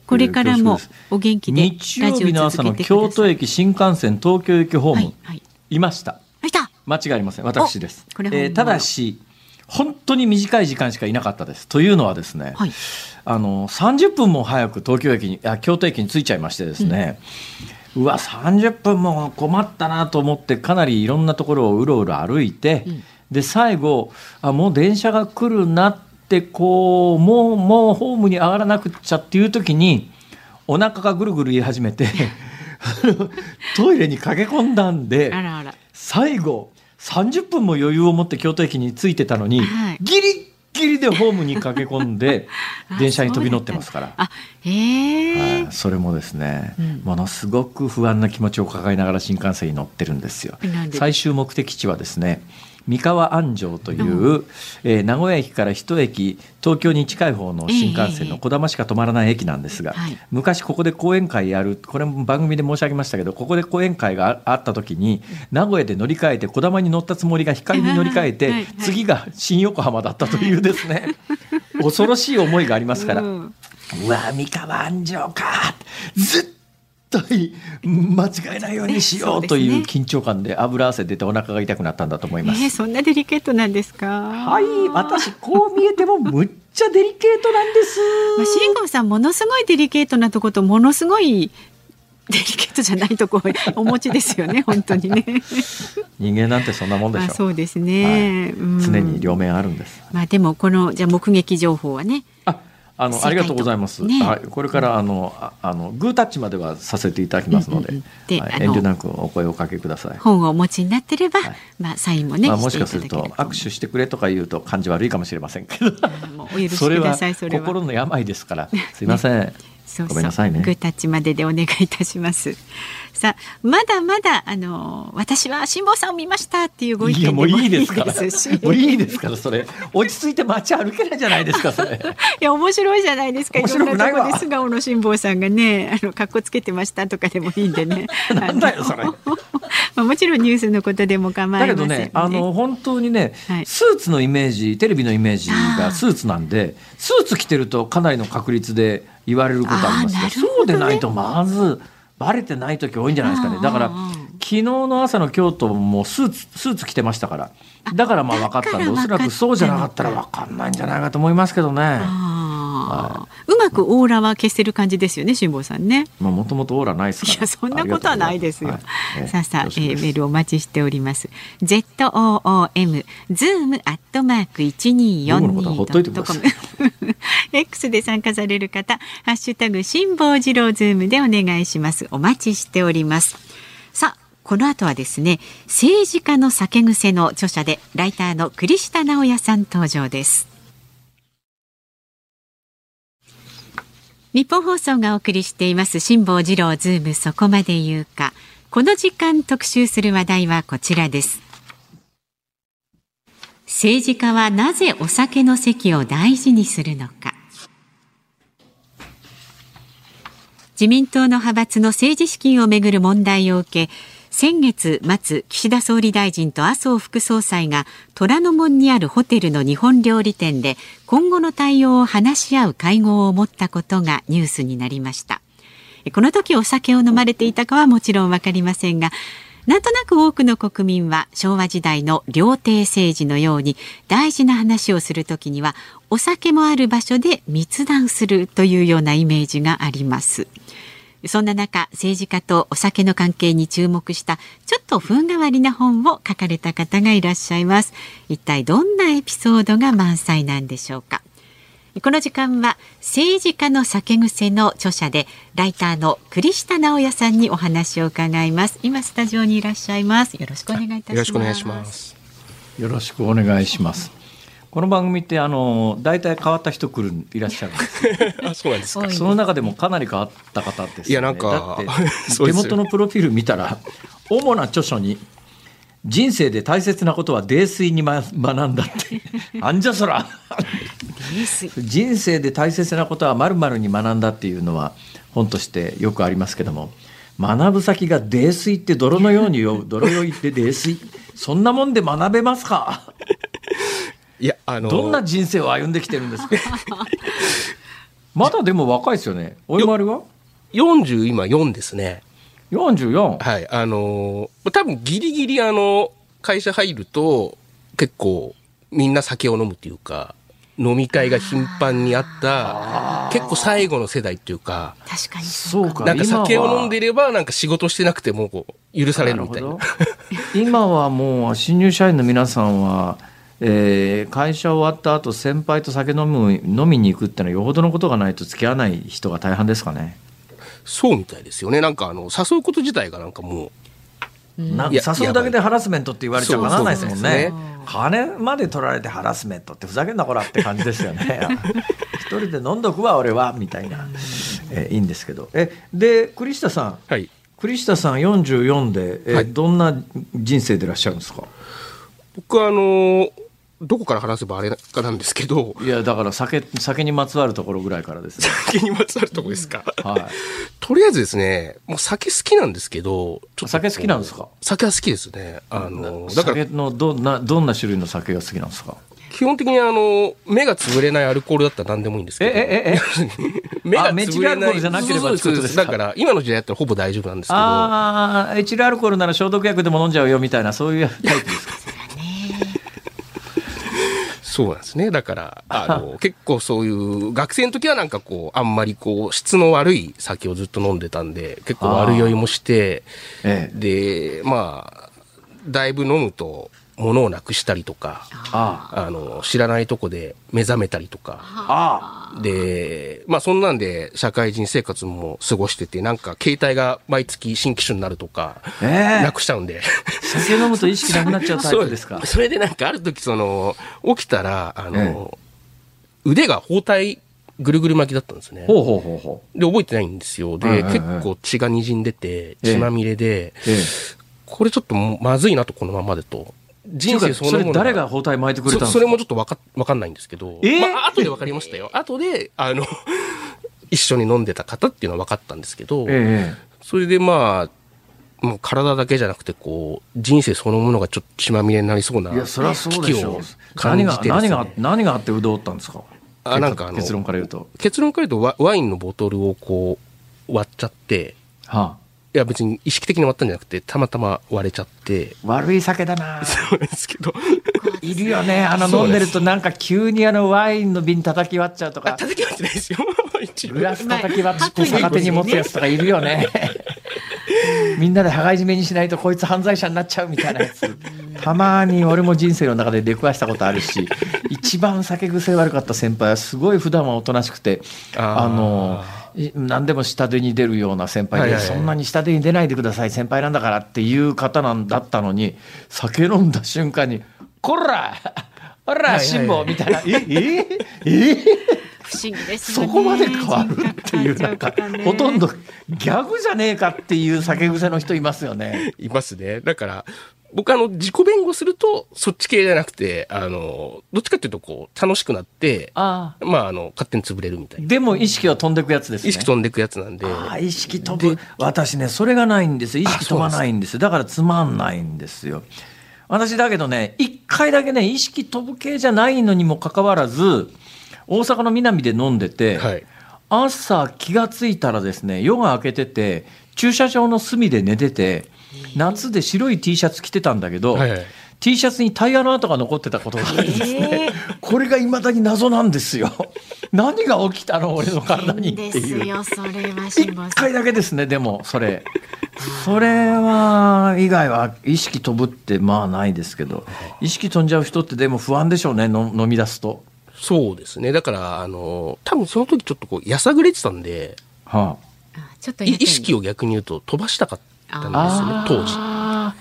これからもお元気で日曜日の朝の京都駅新幹線東京駅ホーム、はいはい。いました。あいた。間違いありません。私です。ただし本当に短い時間しかいなかったです。というのはですね、はい。あの30分も早く東京駅にあ京都駅に着いちゃいましてですね、うわ30分も困ったなと思ってかなりいろんなところをうろうろ歩いて、で最後あもう電車が来るなってこうもうもうホームに上がらなくっちゃっていう時にお腹がぐるぐる言い始めてトイレに駆け込んだんで最後30分も余裕を持って京都駅に着いてたのに、はい。ギリッギリでホームに駆け込んで [laughs] あ電車に飛び乗ってますから。あへえ、はい、それもですね、うん。ものすごく不安な気持ちを抱えながら新幹線に乗ってるんですよ。最終目的地はですね三河安城という、えー名古屋駅から一駅東京に近い方の新幹線のこだましか止まらない駅なんですが、はい。昔ここで講演会やるこれも番組で申し上げましたけどここで講演会がああった時に名古屋で乗り換えてこだまに乗ったつもりが光に乗り換えて、はいはい次が新横浜だったというですね、[laughs] 恐ろしい思いがありますから。うん。うわ三河安城か。絶対間違えないようにしようという緊張感で油汗出てお腹が痛くなったんだと思います。えーそんなデリケートなんですか？はい私こう見えてもむっちゃデリケートなんです。まあ、慎吾さんものすごいデリケートなとことものすごいデリケートじゃないとこお持ちですよね本当にね。人間なんてそんなもんでしょあそうですね、うん常に両面あるんです。まあでもこのじゃあ目撃情報はねああのありがとうございます。ねはい、これからあのああのグータッチまではさせていただきますので、うんうんうん。ではい。遠慮なくお声をおかけください。本をお持ちになってれば、はい。まあサインもね、まあ、もしかすると握手してくれとか言うと感じ悪いかもしれませんけど。[laughs] もうお許しください [laughs] それは。心の病ですから。すいません、そうそう。ごめんなさいね。グータッチまででお願いいたします。さあまだまだあの私は辛坊さんを見ましたっていうご意見でもいいいですから。もういいですからそれ。落ち着いて街歩けないじゃないですかそれ。[laughs] いや面白いじゃないですか。い面ろん白くないところで素顔の辛坊さんがね、あの格好つけてましたとかでもいいんでね。[laughs] なんだよそれ。[laughs] まあもちろんニュースのことでも構だけいません、どねあの本当にね、はい。スーツのイメージテレビのイメージがスーツなんでスーツ着てるとかなりの確率で言われることありますそうでないとまずバレてない時多いんじゃないですかね。だから昨日の朝の京都もスーツスーツ着てましたから。だからまあ分かったんでおそらくそうじゃなかったら分かんないんじゃないかと思いますけどね。あーうまくオーラは消せる感じですよね、辛坊さんね。まあもともとオーラないですから。いやそんなことはないですよ。ありがとうございさあさあ、えはいーメールお待ちしております。Z O O M Zoom アットマーク一二四とはほっといてください X で参加される方、ハッシュタグ辛坊治郎ズームでお願いします。お待ちしております。さあ。この後はですね政治家の酒癖の著者でライターの栗下直也さん登場ですニッポン放送がお送りしています辛坊治郎ズームそこまで言うか。この時間特集する話題はこちらです。政治家はなぜお酒の席を大事にするのか。自民党の派閥の政治資金をめぐる問題を受け先月末岸田総理大臣と麻生副総裁が虎ノ門にあるホテルの日本料理店で今後の対応を話し合う会合を持ったことがニュースになりましたこの時お酒を飲まれていたかはもちろんわかりませんがなんとなく多くの国民は昭和時代の料亭政治のように大事な話をするときにはお酒もある場所で密談するというようなイメージがあります。そんな中、政治家とお酒の関係に注目したちょっと風変わりな本を書かれた方がいらっしゃいます。一体どんなエピソードが満載なんでしょうか。この時間は政治家の酒癖の著者でライターの栗下直也さんにお話を伺います。今スタジオにいらっしゃいます。よろしくお願いいたします。よろしくお願いします。よろしくお願いしますこの番組ってあの大体変わった人来るいらっしゃる。んですあそうなんですか。その中でもかなり変わった方です、ね、いやなんか手元のプロフィール見たら主な著書に人生で大切なことは泥酔に、ま、学んだって。[laughs] あんじゃそら。人生で大切なことはまるに学んだっていうのは本としてよくありますけども学ぶ先が泥酔って泥のように酔う泥酔って泥酔。そんなもんで学べますか？いやあのー、どんな人生を歩んできてるんですか？[laughs] まだでも若いですよね。おいまりは？40今4ですね。44? はい。あのー、多分ギリギリあの、会社入ると、結構、みんな酒を飲むっていうか、飲み会が頻繁にあった結構最後の世代っていうか確かにそうかなんか酒を飲んでればなんか仕事してなくてもこう許されるみたいな。今はもう新入社員の皆さんは、えー、会社終わった後先輩と酒飲む飲みに行くってのはよほどのことがないと付き合わない人が大半ですかねそうみたいですよね。なんかあの、誘うこと自体がなんかもう。な誘うだけでハラスメントって言われちゃかならないですもんね。金まで取られてハラスメントってふざけんなこらって感じですよね。[laughs] 一人で飲んどくわ俺はみたいな、えいいんですけど。えで栗下さん、はい、栗下さん44で、え、はい、どんな人生でいらっしゃるんですか？僕はあのーどこから話せばあれかなんですけど。いや、だから酒、酒にまつわるところぐらいからですね。酒にまつわるところですか？はい。とりあえずですね、もう酒好きなんですけど、酒好きなんですか？酒は好きですね。あの、だから。酒のどんな、どんな種類の酒が好きなんですか？基本的にあの、目が潰れないアルコールだったら何でもいいんですけど。え、え、え、[laughs] 目が潰れない。じゃなければそうですだから、今の時代だったらほぼ大丈夫なんですけど。ああ、エチルアルコールなら消毒薬でも飲んじゃうよみたいな、そういうタイプですか？そうなんですね。だから、あの、[laughs] 結構そういう、学生の時はなんかこう、あんまりこう、質の悪い酒をずっと飲んでたんで、結構悪酔いもして、ええ、で、まあ、だいぶ飲むと、物をなくしたりとか、あの、知らないとこで目覚めたりとか、で、まあそんなんで社会人生活も過ごしてて、なんか携帯が毎月新機種になるとか、えー、なくしちゃうんで。酒飲むと意識なくなっちゃうタイプですか？それでなんかある時その、起きたら、あの、えー、腕が包帯ぐるぐる巻きだったんですね。ほうほうほうほう。で、覚えてないんですよ。で、結構血が滲んでて、血まみれで、えー、これちょっとまずいなと、このままでと。人生そのもの誰が包帯巻いてくれたんですか？それもちょっとわかわかんないんですけど、えー、まあ後でわかりましたよ。後で、あの、[laughs] 一緒に飲んでた方っていうのは分かったんですけど、えー、それでまあ、もう体だけじゃなくて、こう、人生そのものがちょっと血まみれになりそうな、いや、そりゃそうでしょう。何が、何が、何があってうどんったんですか？あ、なんかあの、結論から言うと。結論から言うとワ、ワインのボトルをこう、割っちゃって、はあ、いや別に意識的に割ったんじゃなくて、たまたま割れちゃって。悪い酒だな [laughs] そうですけど。[laughs] いるよね。あの飲んでるとなんか急にあのワインの瓶叩き割っちゃうとか。叩き割ってないですよ。グラス叩き割って逆手に持つやつとかいるよね。[laughs] みんなで羽交い締めにしないとこいつ犯罪者になっちゃうみたいなやつ。たまに俺も人生の中で出くわしたことあるし、一番酒癖悪かった先輩はすごい普段はおとなしくて、あの、何でも下手に出るような先輩で、そんなに下手に出ないでください、先輩なんだからっていう方なんだったのに、酒飲んだ瞬間に、こらほら、辛抱みたいな、えええ？不思議ですそこまで変わるっていう、なんか、ほとんどギャグじゃねえかっていう酒癖の人いますよね。いますね。だから、僕あの、自己弁護すると、そっち系じゃなくて、あの、どっちかっていうと、こう、楽しくなって、あまあ、あの、勝手に潰れるみたいな。でも意識は飛んでくやつですね。意識飛んでくやつなんで。ああ意識飛ぶ私ねそれがないんですよ意識飛ばないんですよだからつまんないんですよ私だけどね一回だけね意識飛ぶ系じゃないのにもかかわらず大阪の南で飲んでて、はい。朝気がついたらですね夜が明けてて駐車場の隅で寝てて夏で白い T シャツ着てたんだけど、はいはい。T シャツにタイヤの跡が残ってたことがあるんですね、これがいまだに謎なんですよ。[laughs] 何が起きたの俺の体に。ってですいうよそれは一回だけですねでもそれ。それは以外は意識飛ぶってまあないですけど意識飛んじゃう人ってでも不安でしょうねの飲み出すと。そうですね。だから、あの、多分その時ちょっとこう、やさぐれてたんで、はあ。意識を逆に言うと飛ばしたかったんですよねあ、当時。あ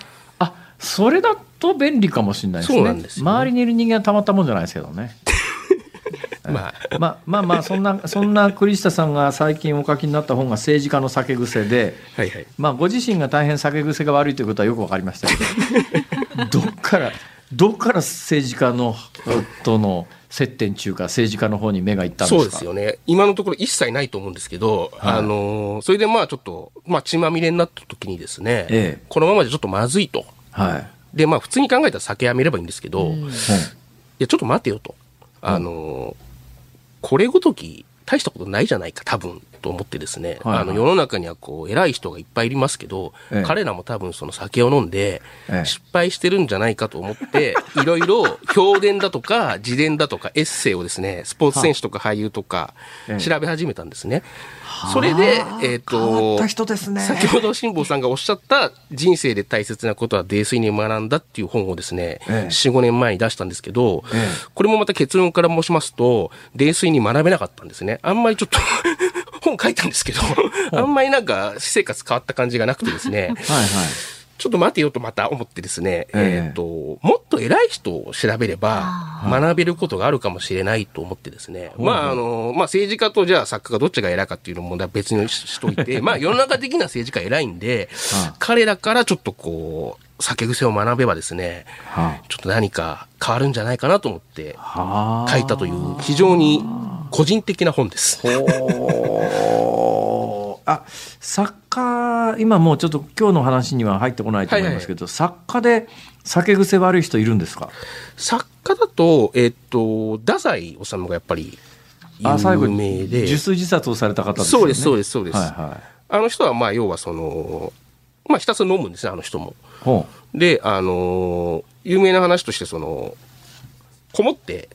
それだと便利かもしれないですね。そうなんですよね。周りにいる人間はたまったもんじゃないですけどね。[laughs] まあ、[laughs] まあまあまあそんなそんな栗下さんが最近お書きになった本が政治家の酒癖ではいはい。まあ、ご自身が大変酒癖が悪いということはよく分かりましたけど [laughs] どっからどっから政治家のとの接点中か政治家の方に目がいったんですか？そうですよね。今のところ一切ないと思うんですけど、はい。あのーそれでまあちょっと、まあ血まみれになった時にですね、ええ。このままじゃちょっとまずいと。はい、で、まあ普通に考えたら酒やめればいいんですけど、いうん。や、ちょっと待てよと。あのーこれごとき大したことないじゃないか、多分、と思ってですね、はいはい。あの世の中にはこう偉い人がいっぱいいますけど、ええ。彼らも多分その酒を飲んでええ。失敗してるんじゃないかと思って、いろいろ評伝だとか自伝だとかエッセイをですね、スポーツ選手とか俳優とかええ。調べ始めたんですね。それで、えっ、とね。先ほど辛坊さんがおっしゃった人生で大切なことは泥酔に学んだっていう本をですね、ええ。4、5年前に出したんですけど、ええ。これもまた結論から申しますと、泥酔に学べなかったんですね。あんまりちょっと本書いたんですけど、[laughs] あんまりなんか私生活変わった感じがなくてですね、[laughs] はいはい。ちょっと待てよとまた思ってですね、ええ。えっ、と、もっと偉い人を調べれば学べることがあるかもしれないと思ってですね、まああの、まあ政治家とじゃあ作家がどっちが偉いかっていうのも別にししといて、まあ [laughs] 世の中的な政治家偉いんで、彼らからちょっとこう、酒癖を学べばですね、はちょっと何か変わるんじゃないかなと思ってあはあ。書いたという非常に個人的な本です。あ作家今もうちょっと今日の話には入ってこないと思いますけど、作家で酒癖悪い人いるんですか？作家だと、えっ、と、太宰治がやっぱりあ最後有名で、受水自殺をされた方ですよね。そうです、そうです、そうです。はいはい。あの人は、まあ、要はその、まあ、ひたすら飲むんですね、あの人も。ほで、あのー有名な話として、その、こもって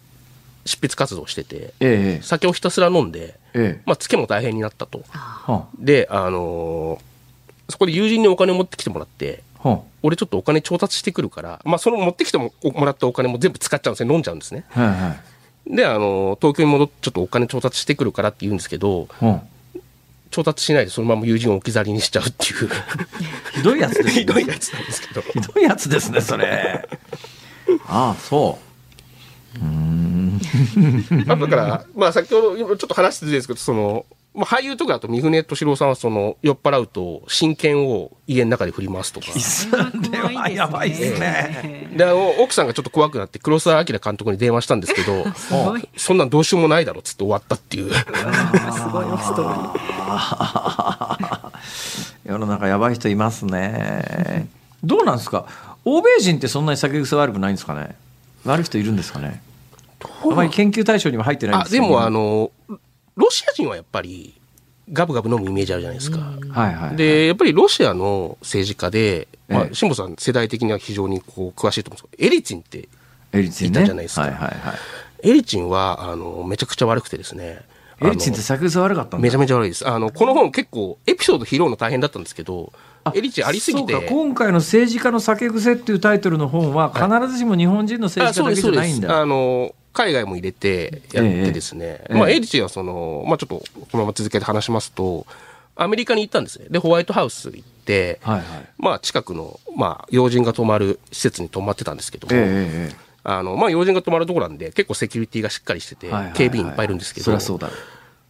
執筆活動をしてて、うええ酒をひたすら飲んで、ええ。まあ、つけも大変になったと。はで、あのーそこで友人にお金を持ってきてもらって、あは俺ちょっとお金調達してくるから、まあ、その持ってきてももらったお金も全部使っちゃうんですね、飲んじゃうんですね。あはいはい。で、あのー東京に戻ってちょっとお金調達してくるからって言うんですけど、はあ調達しないでそのまま友人を置き去りにしちゃうっていう、[laughs] ひどいやつですね。[laughs] ひどいやつなんですけど。ひどいやつですねそれ。[laughs] ああそう。まあ、だから、まあ、先ほど、ちょっと話してるんですけど、その、まあ、俳優とかだと、三船敏郎さんは、その、酔っ払うと、真剣を家の中で振り回すとか。ではやばいですね。で、奥さんがちょっと怖くなって、黒澤明監督に電話したんですけど、[laughs] そんなんどうしようもないだろ、っつって終わったっていう。すごいストー。リー世の中やばい人いますね。どうなんですか？欧米人ってそんなに酒癖悪くないんですかね？悪い人いるんですかね？あまり研究対象には入ってないんあ、ですけど。でも、あの、ロシア人はやっぱり、ガブガブ飲むイメージあるじゃないですか。はいはいで、やっぱりロシアの政治家で、まあええ、辛坊さん世代的には非常にこう詳しいと思うんですけど、エリツィンってエリツィンね。いたじゃないですか。はいはいはい。エリチンは、あの、めちゃくちゃ悪くてですね。エリツィンって酒癖悪かっためちゃめちゃ悪いです。あの、この本結構、エピソード拾うの大変だったんですけど、エリチンありすぎて。今回の政治家の酒癖っていうタイトルの本は必ずしも日本人の政治家だけじゃないんだ、あの、海外も入れてやってですね。ええまあ、ええエリチンはその、まあちょっと、このまま続けて話しますと、アメリカに行ったんですね。で、ホワイトハウス行って、はいはい。まあ近くの、まあ、要人が泊まる施設に泊まってたんですけども、えええあの、まあ、要人が泊まるところなんで、結構セキュリティがしっかりしてて、警備員いっぱいいるんですけど、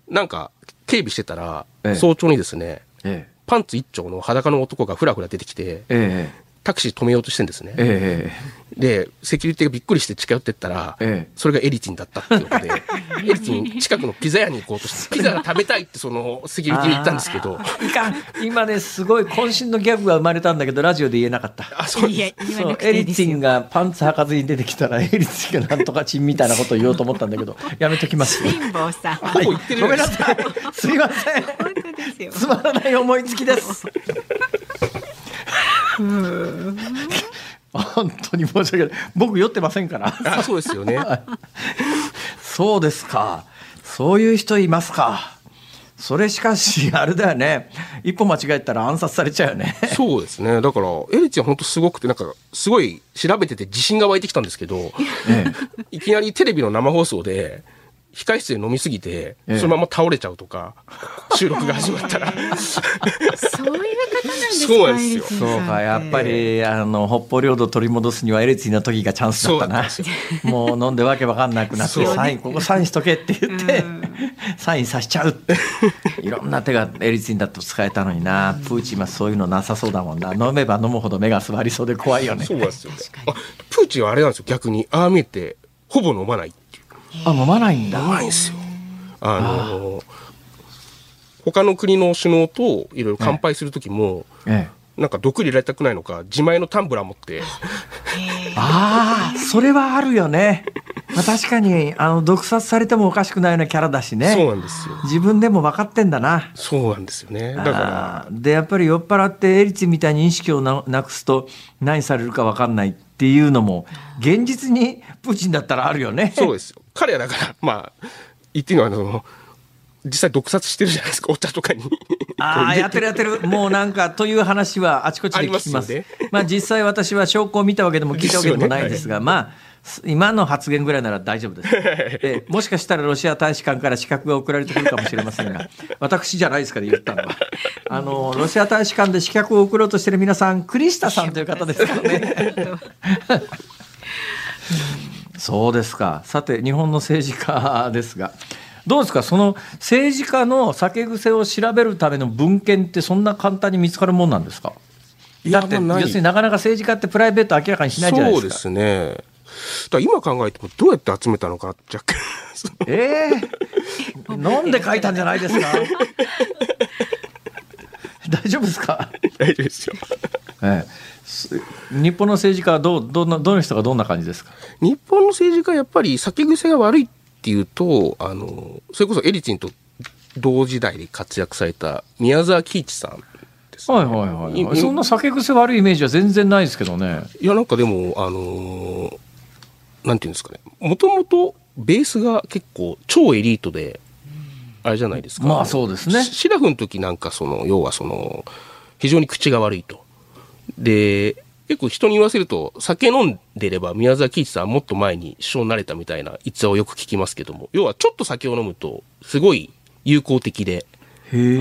なんか、警備してたら、ええ。早朝にですね、ええ。パンツ一丁の裸の男がふらふら出てきて、ええタクシー止めようとしてんですね。えで、セキュリティがびっくりして近寄ってったら、ええ。それがエリチンだったっていうことで、[laughs] エリチン近くのピザ屋に行こうとして、[laughs] ピザが食べたいってそのセキュリティに言ったんですけど、えいかん。今ねすごい渾身のギャグが生まれたんだけどラジオで言えなかった。あ、そういやそうエリチンがパンツ履かずに出てきたらエリチンがなんとかチンみたいなことを言おうと思ったんだけど [laughs] やめときます。辛坊さん。ほぼ言ってるじごゃない。ですか。めんなさい。すいません。本当ですよ。つまらない思いつきです。本当に申し訳ない。僕酔ってませんから。あそうですよね。[laughs] そうですか。そういう人いますか。それしかし、あれだよね。一歩間違えたら暗殺されちゃうよね。そうですね。だから、エリチンは本当すごくて、なんか、すごい調べてて自信が湧いてきたんですけど、えいきなりテレビの生放送で、控室で飲みすぎて、ええそのまま倒れちゃうとか、収録が始まったら。そういう方なんですかそうなんですよエリツィンさんそうか、やっぱり、あの、北方領土取り戻すにはエレツィの時がチャンスだったな。もう飲んでわけわかんなくなって、サイン、ここサインしとけって言って、サインさしちゃうって。いろんな手がエリツィンだと使えたのにな。プーチンはそういうのなさそうだもんな。飲めば飲むほど目が座りそうで怖いよねそ。うなんですよね。あ、プーチンはあれなんですよ、逆に。ああ見えて、ほぼ飲まない。あ、飲まないんだ。飲まないんですよ。あの他の国の首脳といろいろ乾杯する時も、ええ。なんか毒入れられたくないのか、自前のタンブラー持って、[laughs] ああ、それはあるよね。まあ、確かに、あの、毒殺されてもおかしくないようなキャラだしね。そうなんですよ。自分でも分かってんだな。そうなんですよね。だから、でやっぱり酔っ払ってエリツみたいに意識をななくすと何されるか分かんないっていうのも現実にプーチンだったらあるよね。そうですよ。彼はだから、まあ、言っていいのは、あの、実際毒殺してるじゃないですか、お茶とかに。ああ、やってるやってる。もうなんか、という話はあちこちで聞きます。ありますよねまあ実際私は証拠を見たわけでも聞いたわけでもないんですが、ですまあ、す今の発言ぐらいなら大丈夫です。[laughs] えもしかしたらロシア大使館から資格が送られてくるかもしれませんが、[laughs] 私じゃないですから言ったのは。あの、ロシア大使館で資格を送ろうとしている皆さん、クリスタさんという方ですからね。[laughs] そうですか。さて、日本の政治家ですが、どうですか、その政治家の酒癖を調べるための文献って、そんな簡単に見つかるもんなんですか？いやだって、要するになかなか政治家ってプライベート明らかにしないじゃないそうでか。ですすね。だ今考えてもどうやって集めたのか若干。ええ飲んで書いたんじゃないですか？[laughs] 大丈夫ですか、大丈夫ですよ。ええ。す日本の政治家はどうどんなどの人がどんな感じですか？日本の政治家はやっぱり酒癖が悪いっていうと、あの、それこそエリツィンと同時代で活躍された宮沢喜一さんです、ね。はいはいはい、そんな酒癖悪いイメージは全然ないですけどねいや、なんかでも、あのーなんていうんですかね。もともとベースが結構超エリートで、あれじゃないですか。まあそうですねシシラフの時なんかその、要はその、非常に口が悪いと。で、結構人に言わせると、酒飲んでれば宮沢喜一さんはもっと前に首相になれたみたいな逸話をよく聞きますけども、要はちょっと酒を飲むと、すごい友好的で、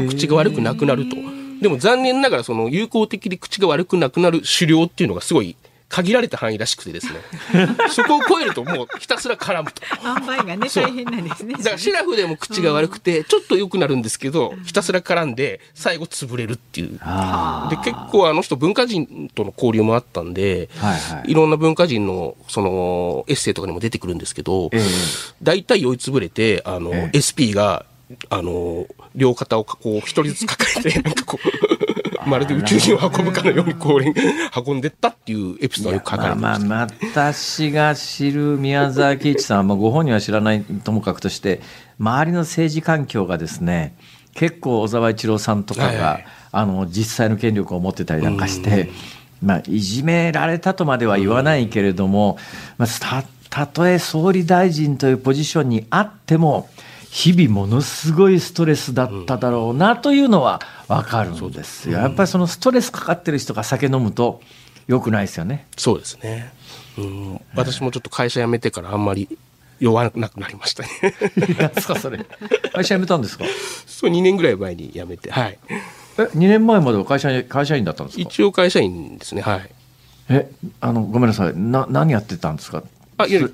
口が悪くなくなると。でも残念ながらその友好的で口が悪くなくなる狩猟っていうのがすごい限られた範囲らしくてですね。[laughs] そこを超えるともうひたすら絡むと。塩梅がね大変なんですね。だからシラフでも口が悪くて、ちょっと良くなるんですけど、ひたすら絡んで、最後潰れるっていう。あで、結構あの人文化人との交流もあったんで、はいはい。いろんな文化人のそのエッセイとかにも出てくるんですけど、ええ。大体酔いつぶれて、あの、ええ。SP が、あの、両肩をこう一人ずつ抱えて、なんかこう、まるで宇宙人を運ぶかのようにこう、運んでったっていうエピソードがよく書かれてまあまあ私が知る宮沢喜一さんは、まあ、ご本人は知らないともかくとして周りの政治環境がですね結構小沢一郎さんとかが、はいはい。あの実際の権力を持ってたりなんかして、まあ、いじめられたとまでは言わないけれども、まあ、たたとえ総理大臣というポジションにあっても日々ものすごいストレスだっただろうなというのは分かるんですよ。やっぱりそのストレスかかってる人が酒飲むと良くないですよね。そうですね。うん、私もちょっと会社辞めてからあんまり酔わなくなりましたね。なんですかそれ。会社辞めたんですか？そう2年ぐらい前に辞めて、はい。え、2年前までは会社に会社員だったんですか？一応会社員ですね、はい。え、あのごめんなさい。な何やってたんですか？あ、いや、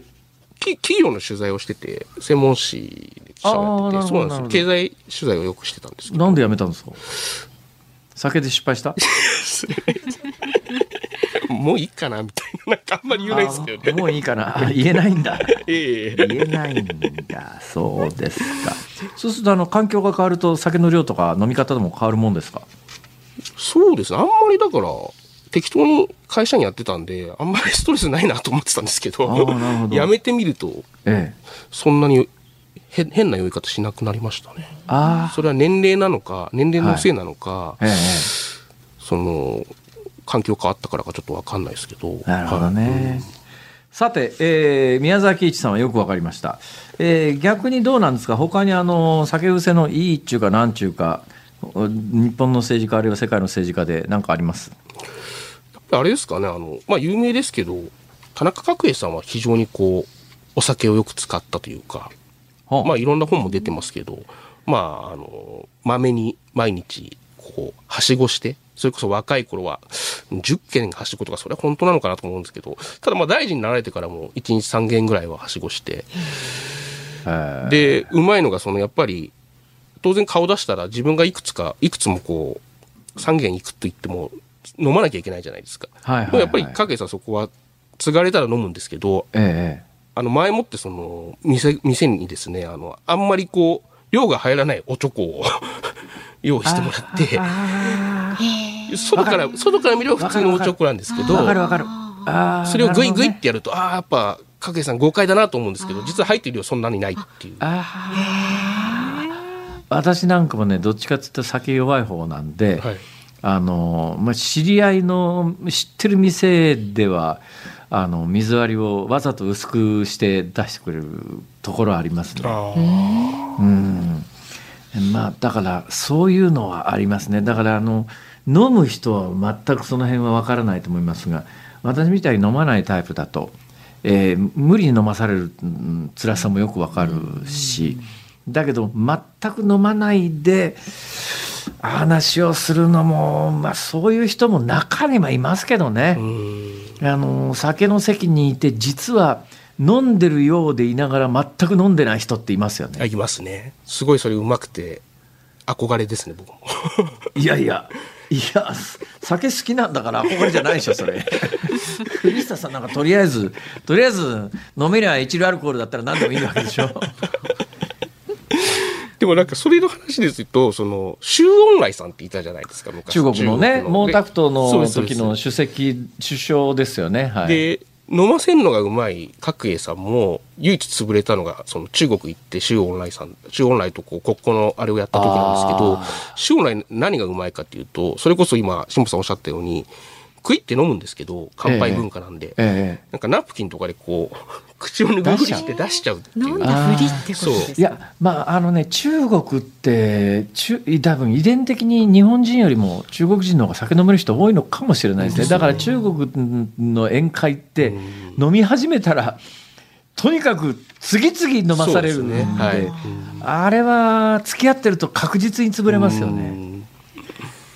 き企業の取材をしてて、専門誌で記者をやってて、そうなんですよ。経済取材をよくしてたんですけど。なんで辞めたんですか？酒で失敗した？[laughs] もういいかなみたいな、なんかあんまり言えないですよね。もういいかな。言えないんだ。[laughs] ええ言えないんだ。そうですか。そうすると、あの、環境が変わると、酒の量とか飲み方でも変わるもんですか？そうですね。あんまりだから、適当に会社にやってたんで、あんまりストレスないなと思ってたんですけど、ど [laughs] やめてみると、ええ、そんなに変な酔い方しなくなりましたね。あそれは年齢なのか、年齢のせいなのか、はいええ、その、環境変わったからかちょっとわかんないですけど。なるほどね。はいうんさて、えー、宮崎一さんはよくわかりました。えー、逆にどうなんですか？他にあの、酒癖のいいっちゅうかなんちゅうか、日本の政治家あるいは世界の政治家で何かあります？あれですかね、あの、まあ、有名ですけど、田中角栄さんは非常にこう、お酒をよく使ったというか、まあ、いろんな本も出てますけど、まあ、あの、まめに毎日、こう、はしごして、それこそ若い頃は、10件はしごとか、それは本当なのかなと思うんですけど、ただまあ大臣になられてからも1日3件ぐらいははしごして、で、うまいのが、そのやっぱり、当然顔出したら自分がいくつか、いくつもこう、3軒行くと言っても、飲まなきゃいけないじゃないですか。はいはいはい、やっぱり影さんそこは、継がれたら飲むんですけど、ええ、あの、前もってその、店、店にですね、あの、あんまりこう、量が入らないおちょこを [laughs] 用意してもらって、外から、外から見れば普通のおちょこなんですけど、わかるわかる。それをグイグイってやると、ああ、やっぱ、影さん豪快だなと思うんですけど、実は入ってる量そんなにないっていう。私なんかもね、どっちかっていうと酒弱い方なんで、はい。あのまあ、知り合いの知ってる店ではあの水割りをわざと薄くして出してくれるところありますね。うんまあ、だからそういうのはありますね。だからあの飲む人は全くその辺は分からないと思いますが私みたいに飲まないタイプだと、えー、無理に飲まされる辛さもよく分かるしだけど全く飲まないで話をするのも、まあ、そういう人も中にはいますけどね。あの酒の席にいて実は飲んでるようでいながら全く飲んでない人っていますよね。いますね。すごいそれうまくて憧れですね僕も。いやいや。いや酒好きなんだから憧れじゃないでしょそれ [laughs] クリスタさんなんかとりあえずとりあえず飲めりゃ一流アルコールだったら何でもいいわけでしょでもなんかそれの話ですと、その、周恩来さんっていたじゃないですか、昔。中国のね、毛沢東の時の主席、首相ですよね。はい、で、飲ませんのがうまい角栄さんも、唯一潰れたのが、その中国行って周恩来さん、周恩来とこう国交のあれをやった時なんですけど、周恩来何がうまいかっていうと、それこそ今、辛坊さんおっしゃったように、食いって飲むんですけど、乾杯文化なんで、ええなんかナプキンとかでこう、[laughs] 口を拭うふりして出しちゃうっていう。なんふりってことですいや、まあ、あのね、中国って、中多分遺伝的に日本人よりも中国人の方が酒飲める人多いのかもしれないですね。だから中国の宴会って、飲み始めたら、とにかく次々飲まされるんで、ね。はい、あれは付き合ってると確実に潰れますよね。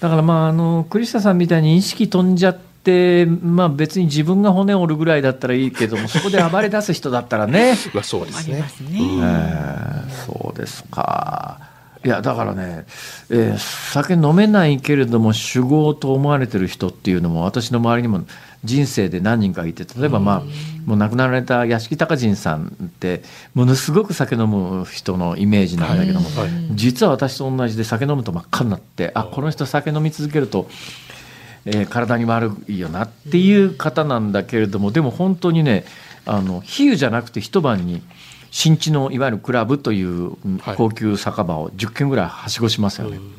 だからまああの栗下さんみたいに意識飛んじゃって、まあ、別に自分が骨折るぐらいだったらいいけども [laughs] そこで暴れ出す人だったらね。まあそうですね、えー、そうですか。いやだからね、えー、酒飲めないけれども酒豪と思われてる人っていうのも私の周りにも人生で何人かいて例えばまあ、もう亡くなられた屋敷隆人さんってものすごく酒飲む人のイメージなんだけども、はい、実は私と同じで酒飲むと真っ赤になってあこの人酒飲み続けると、えー、体に悪いよなっていう方なんだけれどもでも本当にねあの比喩じゃなくて一晩に新地のいわゆるクラブという高級酒場を10軒ぐらいはしごしますよね。はい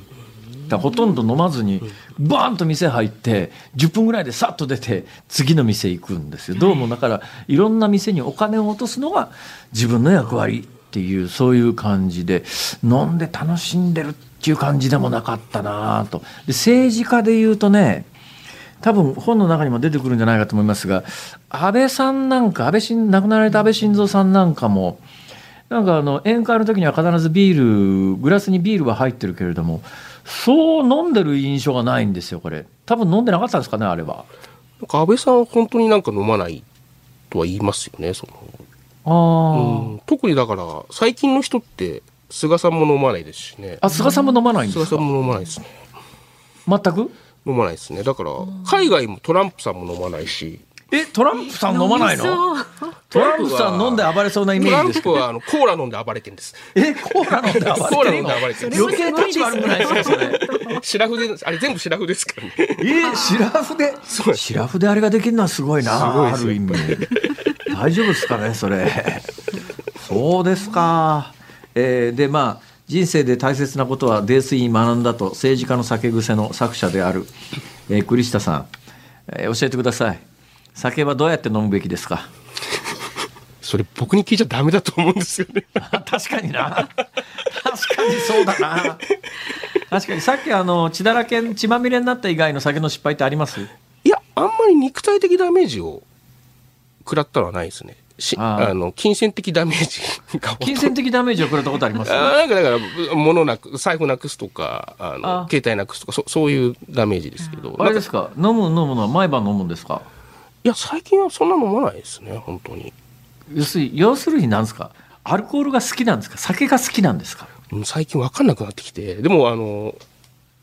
だほとんど飲まずにバーンと店入って10分ぐらいでさっと出て次の店行くんですよ。どうもだからいろんな店にお金を落とすのが自分の役割っていうそういう感じで飲んで楽しんでるっていう感じでもなかったなと。で政治家で言うとね多分本の中にも出てくるんじゃないかと思いますが安倍さんなんか安倍亡くなられた安倍晋三さんなんかもなんかあの宴会の時には必ずビールグラスにビールは入ってるけれどもそう飲んでる印象がないんですよ、これ。多分飲んでなかったんですかね、あれは。なんか安倍さんは本当になんか飲まないとは言いますよね、その。あうん、特にだから、最近の人って、菅さんも飲まないですしね。あ、菅さんも飲まないんですか？菅さんも飲まないですね。全く？飲まないですね。だから、海外もトランプさんも飲まないし、えトランプさん飲まないの？トランプさん飲んで暴れそうなイメトラージですンプはあのコーラ飲んで暴れてるんです。えコーラ飲んで暴コーラ飲んれてるので暴れてるんで余計立ち悪くないですかそれ。す。シラフで、あれ全部シラフですからね。えシラフでそう。シラフであれができるのはすごいな。ある意味。大丈夫ですかねそれ。そうですか、えーでまあ人生で大切なことは泥酔に学んだと政治家の酒癖の作者である、えー、栗下さん、えー教えてください酒はどうやって飲むべきですか？それ僕に聞いちゃダメだと思うんですよね。[laughs] 確かにな。確かにそうだな。確かに。さっきあの血だらけ血まみれになった以外の酒の失敗ってあります？いや、あんまり肉体的ダメージを食らったのはないですね。しあの、金銭的ダメージが金銭的ダメージを食らったことあります？あーなんかだから、物なく、財布なくすとか、あの、あ。携帯なくすとか、そそういうダメージですけど。あれですか？飲む飲むのは毎晩飲むんですか？いや、最近はそんな飲まないですね、本当に。要するに要するに何ですか？アルコールが好きなんですか？酒が好きなんですか？うん最近わかんなくなってきて。でも、あの、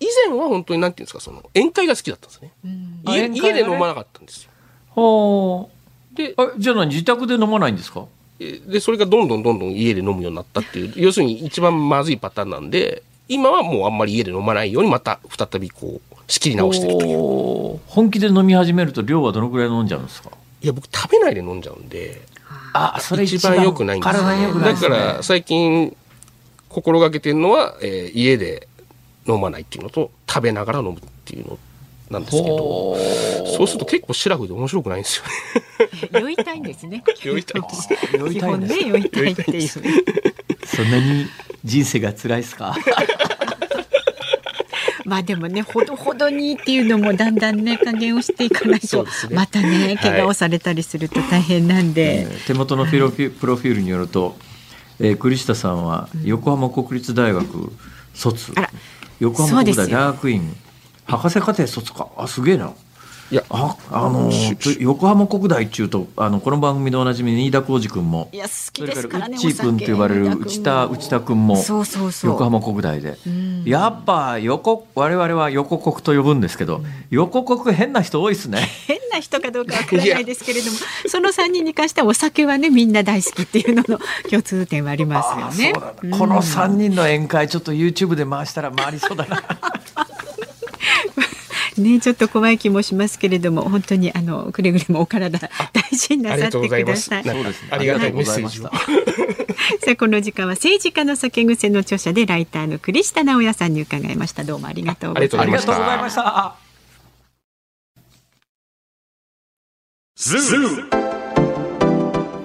以前は本当になんていうんですか、その、宴会が好きだったんですね。家家で飲まなかったんですよ。ほでうあじゃあ何自宅で飲まないんですか？えで、それがどんどんどんどん家で飲むようになったっていう、要するに一番まずいパターンなんで、今はもうあんまり家で飲まないようにまた再びこう、仕切り直してるという。本気で飲み始めると量はどのくらい飲んじゃうんですか？いや、僕食べないで飲んじゃうんで、あそれ一番良くないんですよ体に良くないだですね。から最近心がけてるのは、えー家で飲まないっていうのと食べながら飲むっていうのなんですけどほそうすると結構シラフで面白くないんですよね。酔いたいんですね。酔いたいです。ー酔いたいんですね酔いたいっていう。そんなに人生が辛いですか？まあでもねほどほどにっていうのもだんだんね加減をしていかないと、ね。またね怪我をされたりすると大変なんで、えー手元のプロフィプロフィールによると、えー、栗下さんは横浜国立大学卒、あら。横浜国大そうですよ。大学院博士課程卒か。あすげえないやああのー横浜国大っちゅうとあのこの番組でおなじみ新田浩二君も。いや好きそれですからねからウッチー君と呼ばれる内田内田君もそうそうそう。横浜国大で。やっぱ横我々は横国と呼ぶんですけど横国変な人多いですね。変な人かどうかわからないですけれどもその3人に関してはお酒はねみんな大好きっていうのの [laughs] 共通点はありますよね。うだな。この3人の宴会ちょっと YouTube で回したら回りそうだな。[laughs] ねちょっと怖い気もしますけれども本当にあのくれぐれもお体大事になありがとうさってございます。ください。なんかそうですね。ありがたいありがとうございました。さあこの時間は政治家の酒癖の著者でライターの栗下直也さんに伺いました。どうもありがとうございまありがとうした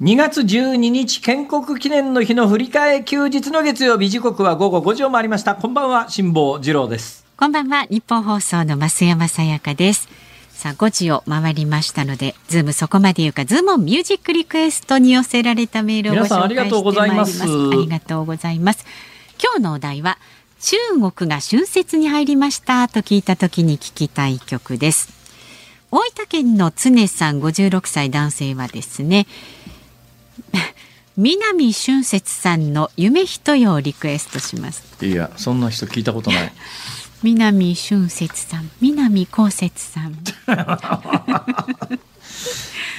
2月12日建国記念の日の振り替え休日の月曜日時刻は午後5時を回りました。こんばんは辛坊治郎です。こんばんはニッポン放送の増山さやかです。さあ5時を回りましたのでズームそこまで言うかズームミュージックリクエストに寄せられたメールをご紹介してまいります。皆さんありがとうございます。ありがとうございます。今日のお題は中国が春節に入りましたと聞いた時に聞きたい曲です。大分県の常さん56歳男性はですね南春節さんの夢人よをリクエストします。いやそんな人聞いたことない。[laughs] 南春節さん南こうせつさん。[laughs]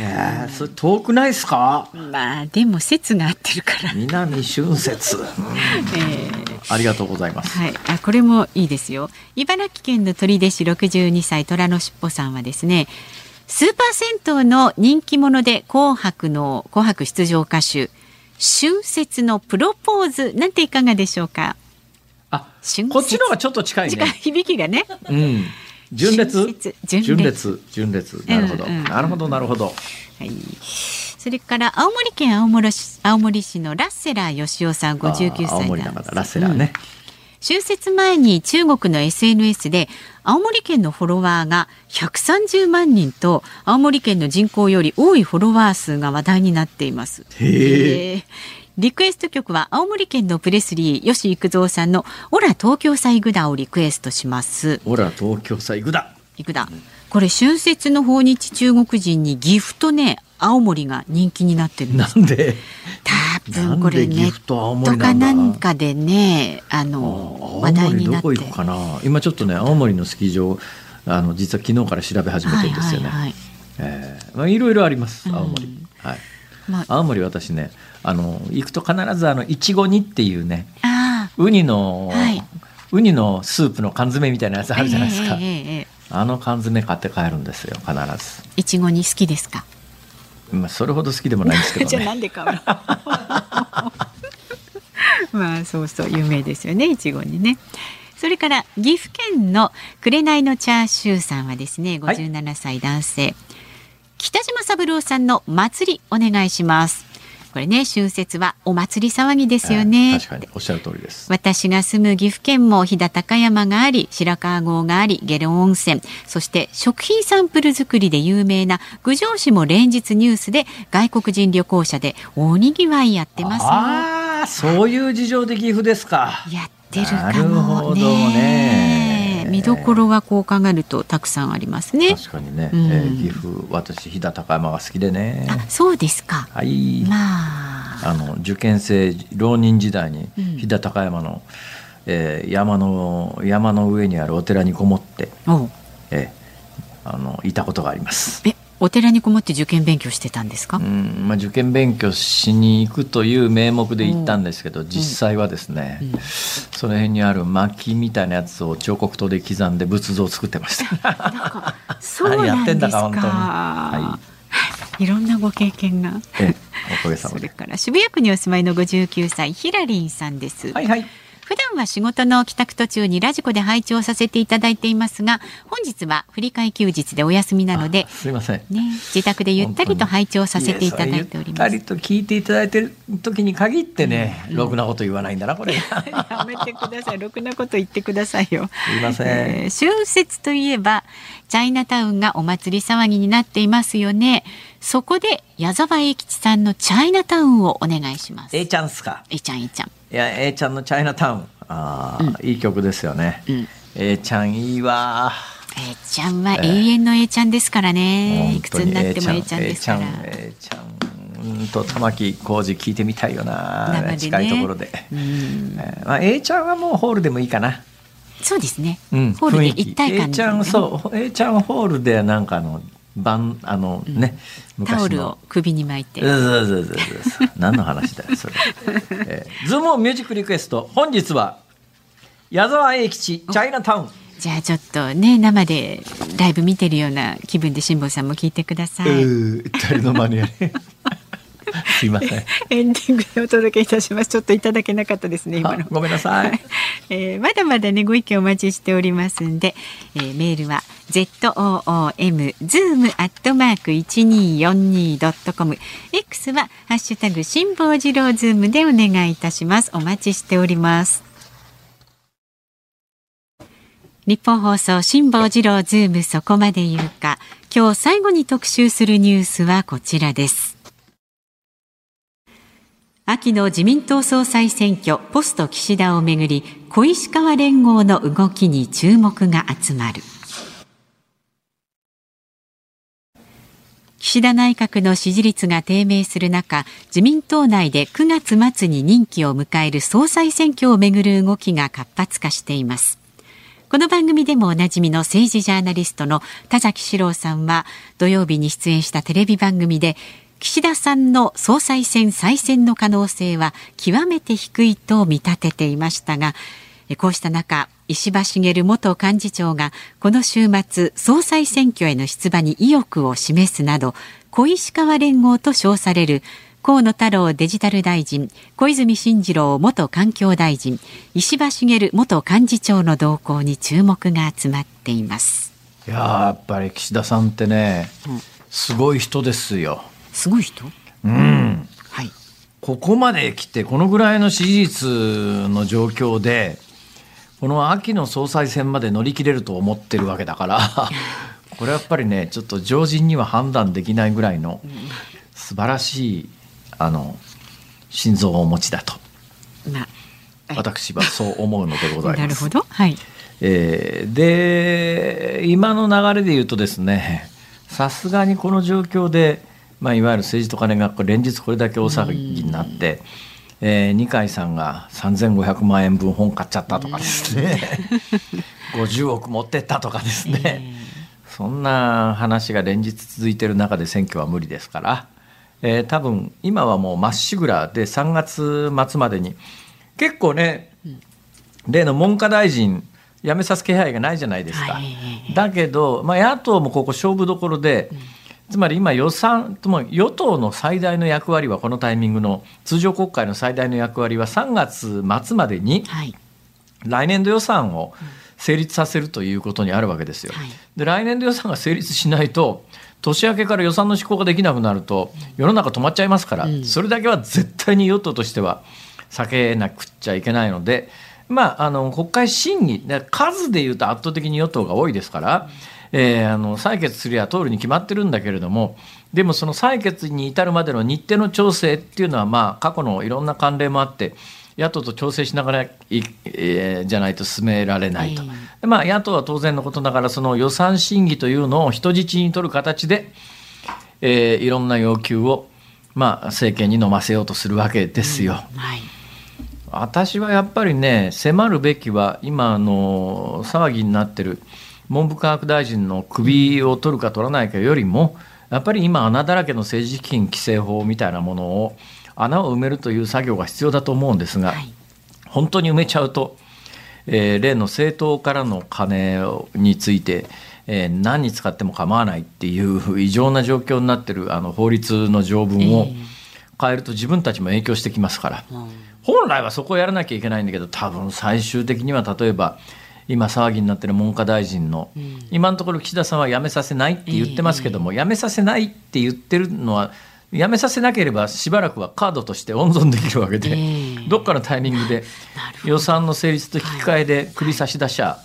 えー、それ遠くないですか？まあでも説が合ってるから、南春節、[laughs] うん。えー。ありがとうございます。はい、あこれもいいですよ。茨城県の取手市62歳虎のしっぽさんはですねスーパー銭湯の人気者で紅白の紅白出場歌手春節のプロポーズなんていかがでしょうか？あこっちの方がちょっと近いね。響きがね。うん。純烈。純烈。純烈。なるほど、うん。うん、なるほどなるほど。はい。それから青森県青森市青森市のラッセラー吉尾さん59歳青森の方ラッセラーね、うん。春節前に中国の SNS で青森県のフォロワーが130万人と青森県の人口より多いフォロワー数が話題になっています。へリクエスト曲は青森県のプレスリー吉幾三さんのオラ東京サイグダをリクエストします。オラ東京サイグダ。イグダ。これ春節の訪日中国人に岐阜とね青森が人気になってるなんで？多分これネットかなんかでねあの話題になって。かな？今ちょっとね青森のスキー場あの実は昨日から調べ始めてるんですよね、はいえーまあ、いろいろあります青森、うん、はい。まあ、青森私ねあの行くと必ずあのいちご煮っていうねウニの、はい、ウニのスープの缶詰みたいなやつあるじゃないですか、えーえー、あの缶詰買って帰るんですよ必ず。いちご煮好きですか？まあそれほど好きでもないんですけど、ね、[laughs] じゃあなんで買うの？[laughs] まあそうそう有名ですよねいちごにね。それから岐阜県の紅のチャーシューさんはですね57歳男性、はい、北島三郎さんの祭りお願いしますこれね春節はお祭り騒ぎですよね、確かにおっしゃる通りです。私が住む岐阜県も飛騨高山があり白川郷があり下呂温泉。そして食品サンプル作りで有名な郡上市も連日ニュースで外国人旅行者で大にぎわいやってますああそういう事情で岐阜ですか。やってるかもね。ね見どころはこう考えるとたくさんありますね。確かにね、うん、えー、岐阜私飛騨高山が好きでね。あそうですか。はい。まああの受験生浪人時代に飛騨高山の、うん、えー、山の山の上にあるお寺にこもって、えー、あのいたことがあります。えお寺にこもって受験勉強してたんですか、うんまあ、受験勉強しに行くという名目で行ったんですけど、実際はですね、うんうん、その辺にある薪みたいなやつを彫刻刀で刻んで仏像を作ってました。そうなんやってんだか本当に。はい [laughs] いろんなご経験が。おかげさまで。それから渋谷区にお住まいの59歳ヒラリンさんです。はいはい。普段は仕事の帰宅途中にラジコで配置をさせていただいていますが本日は振り替え休日でお休みなのですいません、ね、自宅でゆったりと配置をさせていただいております。ゆったりと聞いていただいてる時に限ってね、うん、ろくなこと言わないんだなこれ。[laughs] やめてください。ろくなこと言ってくださいよ。すいません、えー、春節といえばチャイナタウンがお祭り騒ぎになっていますよねそこで矢沢永吉さんのチャイナタウンをお願いします。A ちゃんすか？A ちゃん A ちゃん。いや A ちゃんのチャイナタウン。あ、うん、いい曲ですよね、うん、A ちゃんいいわ。A ちゃんは永遠の A ちゃんですからね、えー、いくつになっても A ちゃんですから。A ちゃんゃんと玉置浩二聞いてみたいよな、ね、近いところで、うん。えーまあ、A ちゃんはもうホールでもいいかな。そうですね、うん、ホールで一体感、ね、A ちゃんそう A ちゃんホールでなんかあの番あのね、うん、タオルを首に巻いて。そうそうそうそう何の話だよそれ、えー、ズームミュージックリクエスト。本日は矢沢永吉チャイナタウン。じゃあちょっとね生でライブ見てるような気分で辛坊さんも聞いてください。誰のマニュアルすいません。エンディングでお届けいたします。ちょっといただけなかったですね。今の。ごめんなさい。えー、まだまだねご意見お待ちしておりますんで、えー、メールは z o o m zoom アットマーク一二四二ドットコム X はハッシュタグ辛坊治郎ズームでお願いいたします。お待ちしております。ニッポン放送辛坊治郎ズームそこまで言うか今日最後に特集するニュースはこちらです秋の自民党総裁選挙ポスト岸田をめぐり小石川連合の動きに注目が集まる。岸田内閣の支持率が低迷する中自民党内で9月末に任期を迎える総裁選挙をめぐる動きが活発化しています。この番組でもおなじみの政治ジャーナリストの田崎史郎さんは土曜日に出演したテレビ番組で岸田さんの総裁選再選の可能性は極めて低いと見立てていましたがこうした中石破茂元幹事長がこの週末総裁選挙への出馬に意欲を示すなど小石川連合と称される河野太郎デジタル大臣小泉進次郎元環境大臣石破茂元幹事長の動向に注目が集まっています。いややっぱり岸田さんってね、うん、すごい人ですよすごい人？うん。はい。ここまで来てこのぐらいの支持率の状況でこの秋の総裁選まで乗り切れると思ってるわけだから [laughs] これやっぱりねちょっと常人には判断できないぐらいの素晴らしいあの心臓をお持ちだと、まあ、私はそう思うのでございます。なるほど、はい。えー、で今の流れで言うとですねさすがにこの状況で、まあ、いわゆる政治と金が連日これだけ大騒ぎになって、えー、二階さんが3500万円分本買っちゃったとかですね。[laughs] 50億持ってったとかですね、えー、そんな話が連日続いてる中で選挙は無理ですから。えー、多分今はもうまっしぐらで3月末までに結構ね、例の文科大臣辞めさす気配がないじゃないですか。はい、だけど、まあ、野党もここ勝負どころで、つまり今予算とも与党の最大の役割はこのタイミングの通常国会の最大の役割は3月末までに来年度予算を成立させるということにあるわけですよ。で来年度予算が成立しないと年明けから予算の執行ができなくなると世の中止まっちゃいますから、うん、それだけは絶対に与党としては避けなくちゃいけないので、まあ、あの国会審議数でいうと圧倒的に与党が多いですから、えー、あの採決すりゃ通るに決まってるんだけれどもでもその採決に至るまでの日程の調整っていうのは、まあ、過去のいろんな慣例もあって野党と調整しながらい、えー、じゃないと進められないと、でまあ、野党は当然のことながらその予算審議というのを人質に取る形で、えー、いろんな要求を、まあ、政権に飲ませようとするわけですよ。うんはい、私はやっぱりね迫るべきは今の騒ぎになってる文部科学大臣の首を取るか取らないかよりもやっぱり今穴だらけの政治資金規正法みたいなものを穴を埋めるという作業が必要だと思うんですが、はい、本当に埋めちゃうと、えー、例の政党からの金について、えー、何に使っても構わないっていう異常な状況になってるあの法律の条文を変えると自分たちも影響してきますから、本来はそこをやらなきゃいけないんだけど多分最終的には例えば今騒ぎになってる文科大臣の、今のところ岸田さんは辞めさせないって言ってますけども、辞めさせないって言ってるのはやめさせなければしばらくはカードとして温存できるわけで、えー、どっかのタイミングで予算の成立と引き換えで首差し出しゃ、はい、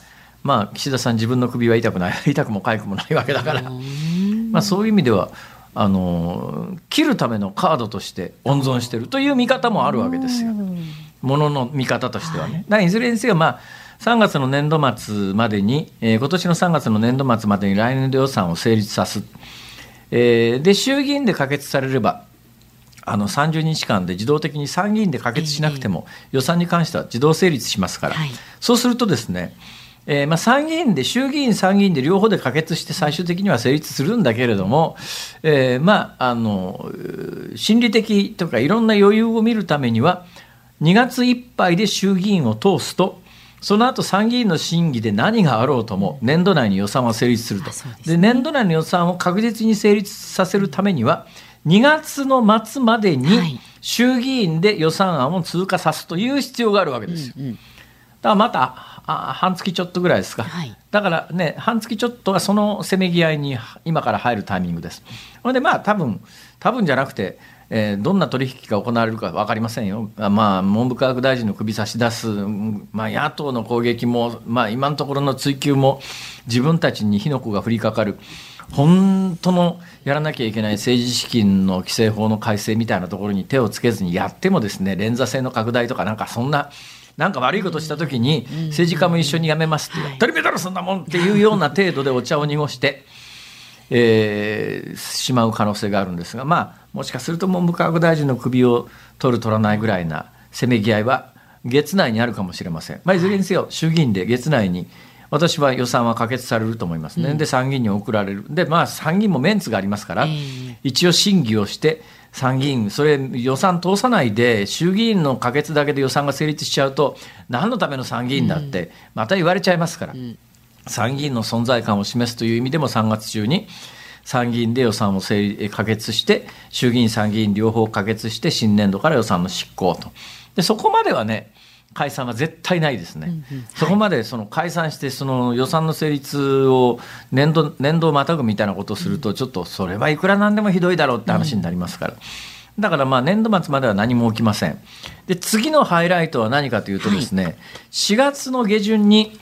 まあ岸田さん自分の首は痛くない [laughs] 痛くも痒くもないわけだから、まあ、そういう意味ではあの切るためのカードとして温存してるという見方もあるわけですよ。ものの見方としてはね。はい、いずれにせよまあ3月の年度末までに、えー、今年の3月の年度末までに来年度予算を成立さす。えー、で衆議院で可決されればあの30日間で自動的に参議院で可決しなくても、予算に関しては自動成立しますから、はい、そうするとですね、えー、まあ、参議院で衆議院参議院で両方で可決して最終的には成立するんだけれども、えー、まああの心理的とかいろんな余裕を見るためには2月いっぱいで衆議院を通すとその後参議院の審議で何があろうとも年度内に予算は成立すると。で、ね、年度内の予算を確実に成立させるためには2月の末までに衆議院で予算案を通過さすという必要があるわけですよ。うんうん、だからまたあ半月ちょっとぐらいですか、はい、だからね半月ちょっとがそのせめぎ合いに今から入るタイミングです。ほんでまあ多分多分じゃなくてえー、どんな取引が行われるか分かりませんよ、まあ、文部科学大臣の首差し出す、まあ、野党の攻撃も、まあ、今のところの追及も自分たちに火の粉が降りかかる。本当のやらなきゃいけない政治資金の規正法の改正みたいなところに手をつけずにやってもですね連座制の拡大とかなんかそんな。なんか悪いことした時に政治家も一緒に辞めますって、当たり前だろそんなもんっていうような程度でお茶を濁して、えー、しまう可能性があるんですがまあもしかすると文部科学大臣の首を取る取らないぐらいなせめぎ合いは月内にあるかもしれません、まあ、いずれにせよ衆議院で月内に私は予算は可決されると思いますね、うん、で参議院に送られる。でまあ参議院もメンツがありますから、えー、一応審議をして参議院、それ予算通さないで、衆議院の可決だけで予算が成立しちゃうと、何のための参議院だって、また言われちゃいますから、参議院の存在感を示すという意味でも3月中に、参議院で予算を可決して、衆議院、参議院両方可決して、新年度から予算の執行と。でそこまではね、解散は絶対ないですね、うんうん、そこまでその解散して、その予算の成立を年度年度をまたぐみたいなことをすると、ちょっとそれはいくらなんでもひどいだろうって話になりますから。だからまあ年度末までは何も起きません。で、次のハイライトは何かというとですね、はい、4月の下旬に、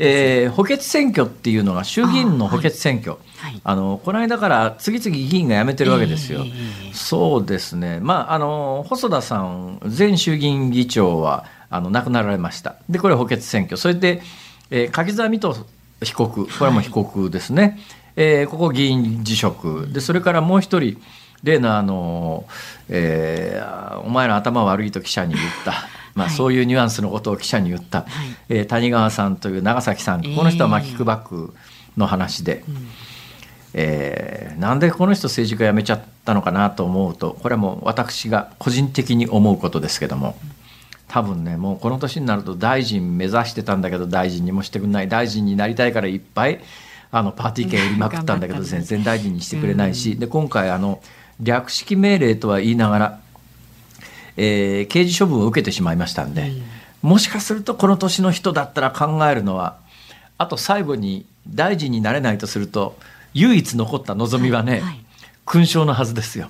えー、補欠選挙っていうのが衆議院の補欠選挙。あはい、あのこの間から次々議員が辞めてるわけですよ。えー、そうですね。まああの細田さん前衆議院議長はあの亡くなられました。で、これ補欠選挙。それで、えー、柿沢水戸被告、これも被告ですね。はい、えー、ここ議員辞職。で、それからもう一人、例のあの、えー、お前の頭悪いと記者に言った。[laughs] まあ、そういうニュアンスのことを記者に言った、はい、えー、谷川さんという長崎さん、この人はまあキックバックの話で、えー、えー、なんでこの人政治家辞めちゃったのかなと思うとこれはもう私が個人的に思うことですけども、多分ねもうこの年になると大臣目指してたんだけど大臣にもしてくれない大臣になりたいからいっぱいあのパーティー券売りまくったんだけど [laughs] 全然大臣にしてくれないし、で今回あの略式命令とは言いながら、えー、刑事処分を受けてしまいましたんで、もしかするとこの年の人だったら考えるのはあと最後に大臣になれないとすると唯一残った望みはね、はい。はい、勲章のはずですよ。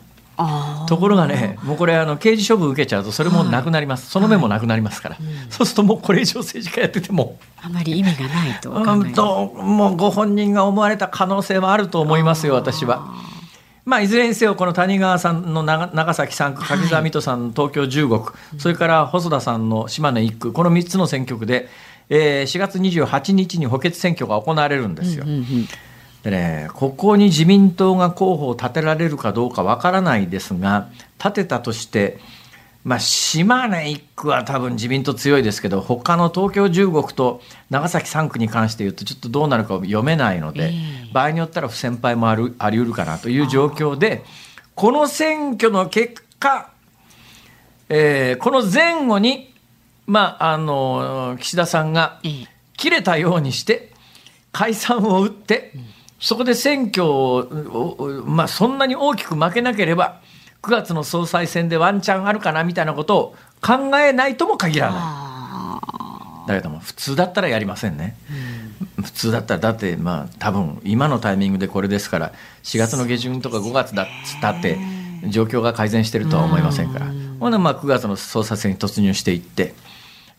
ところがねもうこれあの刑事処分受けちゃうとそれもなくなります、はい、その面もなくなりますから、はいうん、そうするともうこれ以上政治家やってても。あまり意味がないとうんともうご本人が思われた可能性はあると思いますよ私は。まあ、いずれにせよこの谷川さんの長崎3区柿沢水戸さんの東京15区、はい、それから細田さんの島根1区この3つの選挙区で、えー、4月28日に補欠選挙が行われるんですよ。うんうんうんでね、ここに自民党が候補を立てられるかどうかわからないですが、立てたとして、まあ、島根1区は多分自民党強いですけど、他の東京15区と長崎3区に関して言うと、ちょっとどうなるか読めないので、えー、場合によったら不先輩もあるあり得るかなという状況で、この選挙の結果、えー、この前後に、まあ、あの、岸田さんが切れたようにして、解散を打って、うんそこで選挙を、まあ、そんなに大きく負けなければ、9月の総裁選でワンチャンあるかなみたいなことを考えないとも限らない。だけども、普通だったらやりませんね。うん、普通だったら、だって、まあ、多分今のタイミングでこれですから、4月の下旬とか5月だっつったって、状況が改善してるとは思いませんから、ほな、まあ、9月の総裁選に突入していって、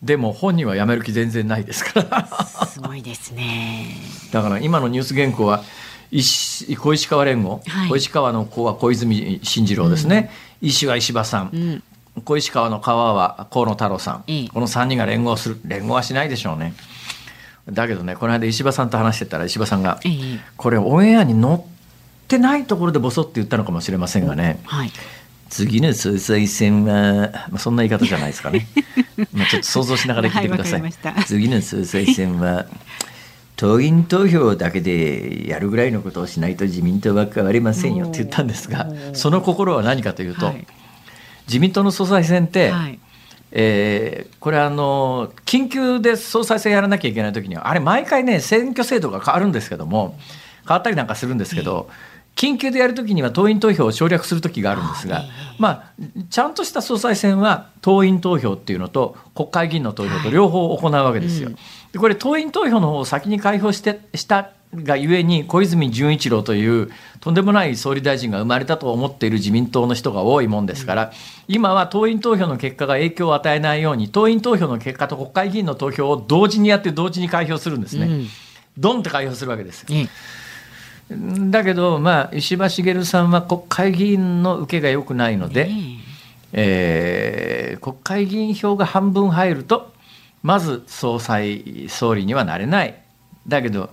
でも本人は辞める気全然ないですから。すごいですね。だから今のニュース原稿は石小石川連合、はい、小石川の子は小泉進次郎ですね、うん、石は石破さん、うん、小石川の川は河野太郎さん、いいこの3人が連合する連合はしないでしょうね。だけどねこの間石破さんと話してたら石破さんが、これオンエアに載ってないところでボソって言ったのかもしれませんがね、はい、次の総裁選は、まあ、そんな言い方じゃないですかね。[laughs] まあちょっと想像しながら聞いてください、はい、次の総裁選は [laughs] 党員投票だけでやるぐらいのことをしないと自民党は変わりませんよって言ったんですがその心は何かというと、はい、自民党の総裁選って、はい、えー、これあの緊急で総裁選やらなきゃいけない時にはあれ毎回ね選挙制度が変わるんですけども変わったりなんかするんですけど、緊急でやるときには党員投票を省略するときがあるんですが、まあ、ちゃんとした総裁選は党員投票っていうのと国会議員の投票と両方行うわけですよ。でこれ党員投票の方を先に開票してしたがゆえに小泉純一郎というとんでもない総理大臣が生まれたと思っている自民党の人が多いもんですから、今は党員投票の結果が影響を与えないように党員投票の結果と国会議員の投票を同時にやって同時に開票するんですね。うん、ドンって開票するわけです。うんだけど、まあ、石破茂さんは国会議員の受けが良くないので、えー、国会議員票が半分入ると、まず総裁、総理にはなれない。だけど、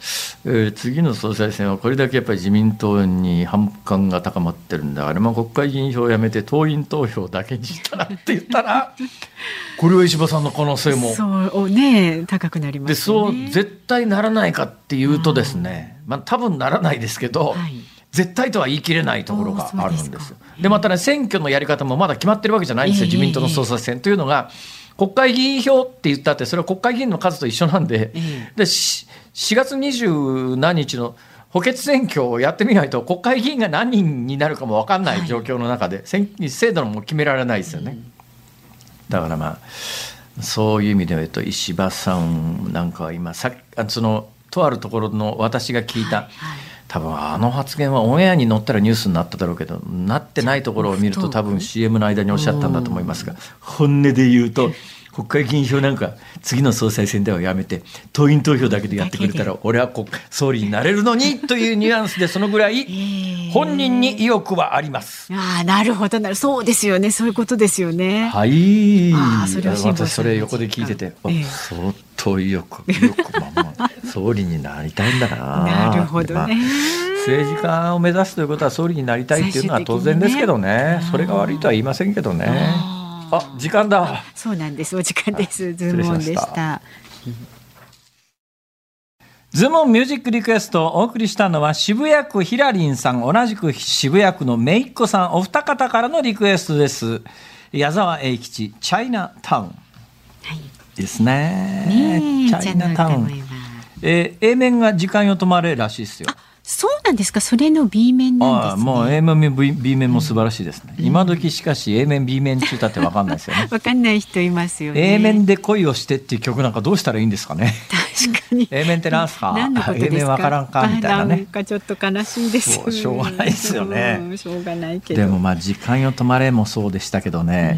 えー、次の総裁選はこれだけやっぱり自民党に反感が高まってるんだから、まあ、国会議員票をやめて党員投票だけにしたらって言ったら、[laughs] これは石破さんの可能性も。そうね、高くなります、ね、で、そう、絶対ならないかっていうとですね、まあ多分ならないですけど、はい、絶対とは言い切れないところがあるんですよ。でまたね選挙のやり方もまだ決まってるわけじゃないんですよ、自民党の総裁選というのが。国会議員票って言ったってそれは国会議員の数と一緒なんで,、で 4, 月二十何日の補欠選挙をやってみないと国会議員が何人になるかも分かんない状況の中で、選制度も決められないですよね。だからまあそういう意味で言うと石破さんなんかは今さそのとあるところの私が聞いた、はいはい。多分あの発言はオンエアに載ったらニュースになっただろうけどなってないところを見ると多分 CM の間におっしゃったんだと思いますが本音で言うと国会議員票なんか次の総裁選ではやめて党員投票だけでやってくれたら俺は国総理になれるのにというニュアンスでそのぐらい本人に意欲はあります。ああなるほどなるそうですよね。そういうことですよね。はい。あそれ私それ横で聞いてて、え相当意欲意欲まま総理になりたいんだな。なるほどね。政治家を目指すということは総理になりたいっていうのは当然ですけどね、ねそれが悪いとは言いませんけどね。あ時間だ。そうなんです。お時間です。ズームオンでした。ズームミュージックリクエストをお送りしたのは渋谷区ひらりんさん同じく渋谷区のめいっ子さんお二方からのリクエストです。矢沢永吉チャイナタウン、はい、ですね。ねチャイナタウン。えー、A 面が時間よ止まれらしいですよそうなんですか？それの B 面なんですね。もう A 面 B, B 面も素晴らしいですね、うん、今時しかし A 面 B 面中だって分かんないですよね。[laughs] 分かんない人いますよね。A 面で恋をしてっていう曲なんかどうしたらいいんですかね？確かに。A 面ってなんすか？何のことですか？A 面分からんかみたいなね。なんかちょっと悲しいですしょうがないですよね、しょうがないけど。でもまあ時間よ止まれもそうでしたけどね、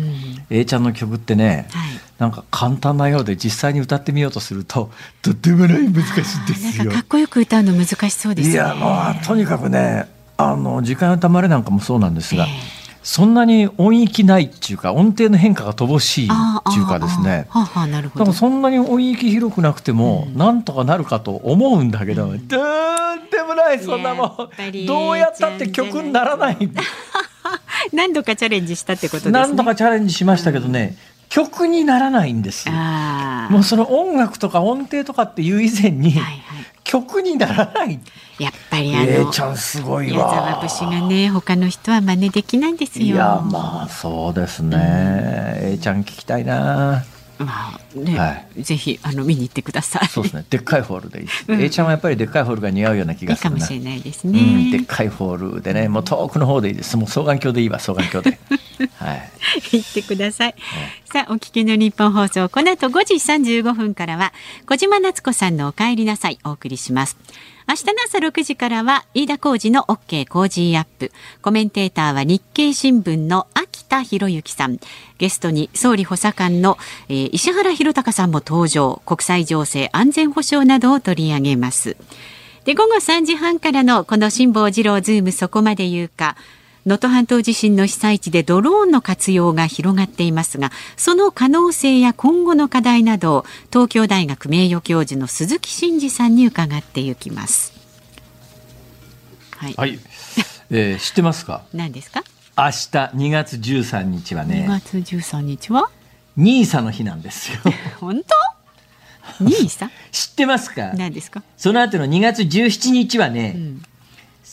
うん、A ちゃんの曲ってね、はいなんか簡単なようで実際に歌ってみようとするととってもない難しいですよ。かっこよく歌うの難しそうですね。いやもうとにかくねあの時間のたまれなんかもそうなんですが。えーそんなに音域ないっていうか音程の変化が乏しいっていうかですね。だからそんなに音域広くなくても、なんとかなるかと思うんだけど、うん、どうでもないそんなもん。どうやったって曲にならない。[laughs] 何度かチャレンジしたってことですね。何度かチャレンジしましたけどね、曲にならないんですもうその音楽とか音程とかっていう以前に、はいはい、曲にならない。やっぱりあの、えー、ちゃんすごいわ。矢沢節がね他の人は真似できないんですよ。いやまあそうですね、うん、えー、ちゃん聞きたいなまあね、はい、ぜひあの見に行ってください。そうですね。[laughs] でっかいホールでいいです。うん、A ちゃんはやっぱりでっかいホールが似合うような気がするかもしれないですね、うん、でっかいホールでね、もう遠くの方でいいです。もう双眼鏡でいいわ、双眼鏡で。[laughs] はい。行ってください。さあ、お聞きの日本放送、この後5時35分からは小島夏子さんのお帰りなさいお送りします。明日の朝6時からは飯田浩二の OK 工事アップ。コメンテーターは日経新聞の秋田博之さん。ゲストに総理補佐官の、えー、石原博隆さんも登場。国際情勢安全保障などを取り上げます。で、午後3時半からのこの辛坊二郎ズームそこまで言うか。能登半島地震の被災地でドローンの活用が広がっていますがその可能性や今後の課題などを東京大学名誉教授の鈴木真二さんに伺っていきます。はい、はい、[laughs] えー、知ってますか？何ですか？明日2月13日はね。2月13日は？ニーサの日なんですよ。[laughs] 本当？ニーサ？[laughs] 知ってますか？何ですか？その後の2月17日はね、うん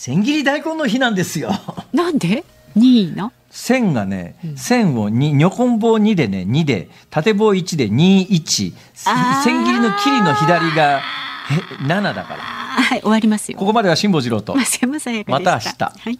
千切り大根の日なんですよ。なんで？2位の線がね、うん、線をに、にょこん棒2でね、2で、縦棒1で2、1。千切りの切りの左が、え、7だから。はい、終わりますよ。ここまでは辛坊治郎と。また明日。はい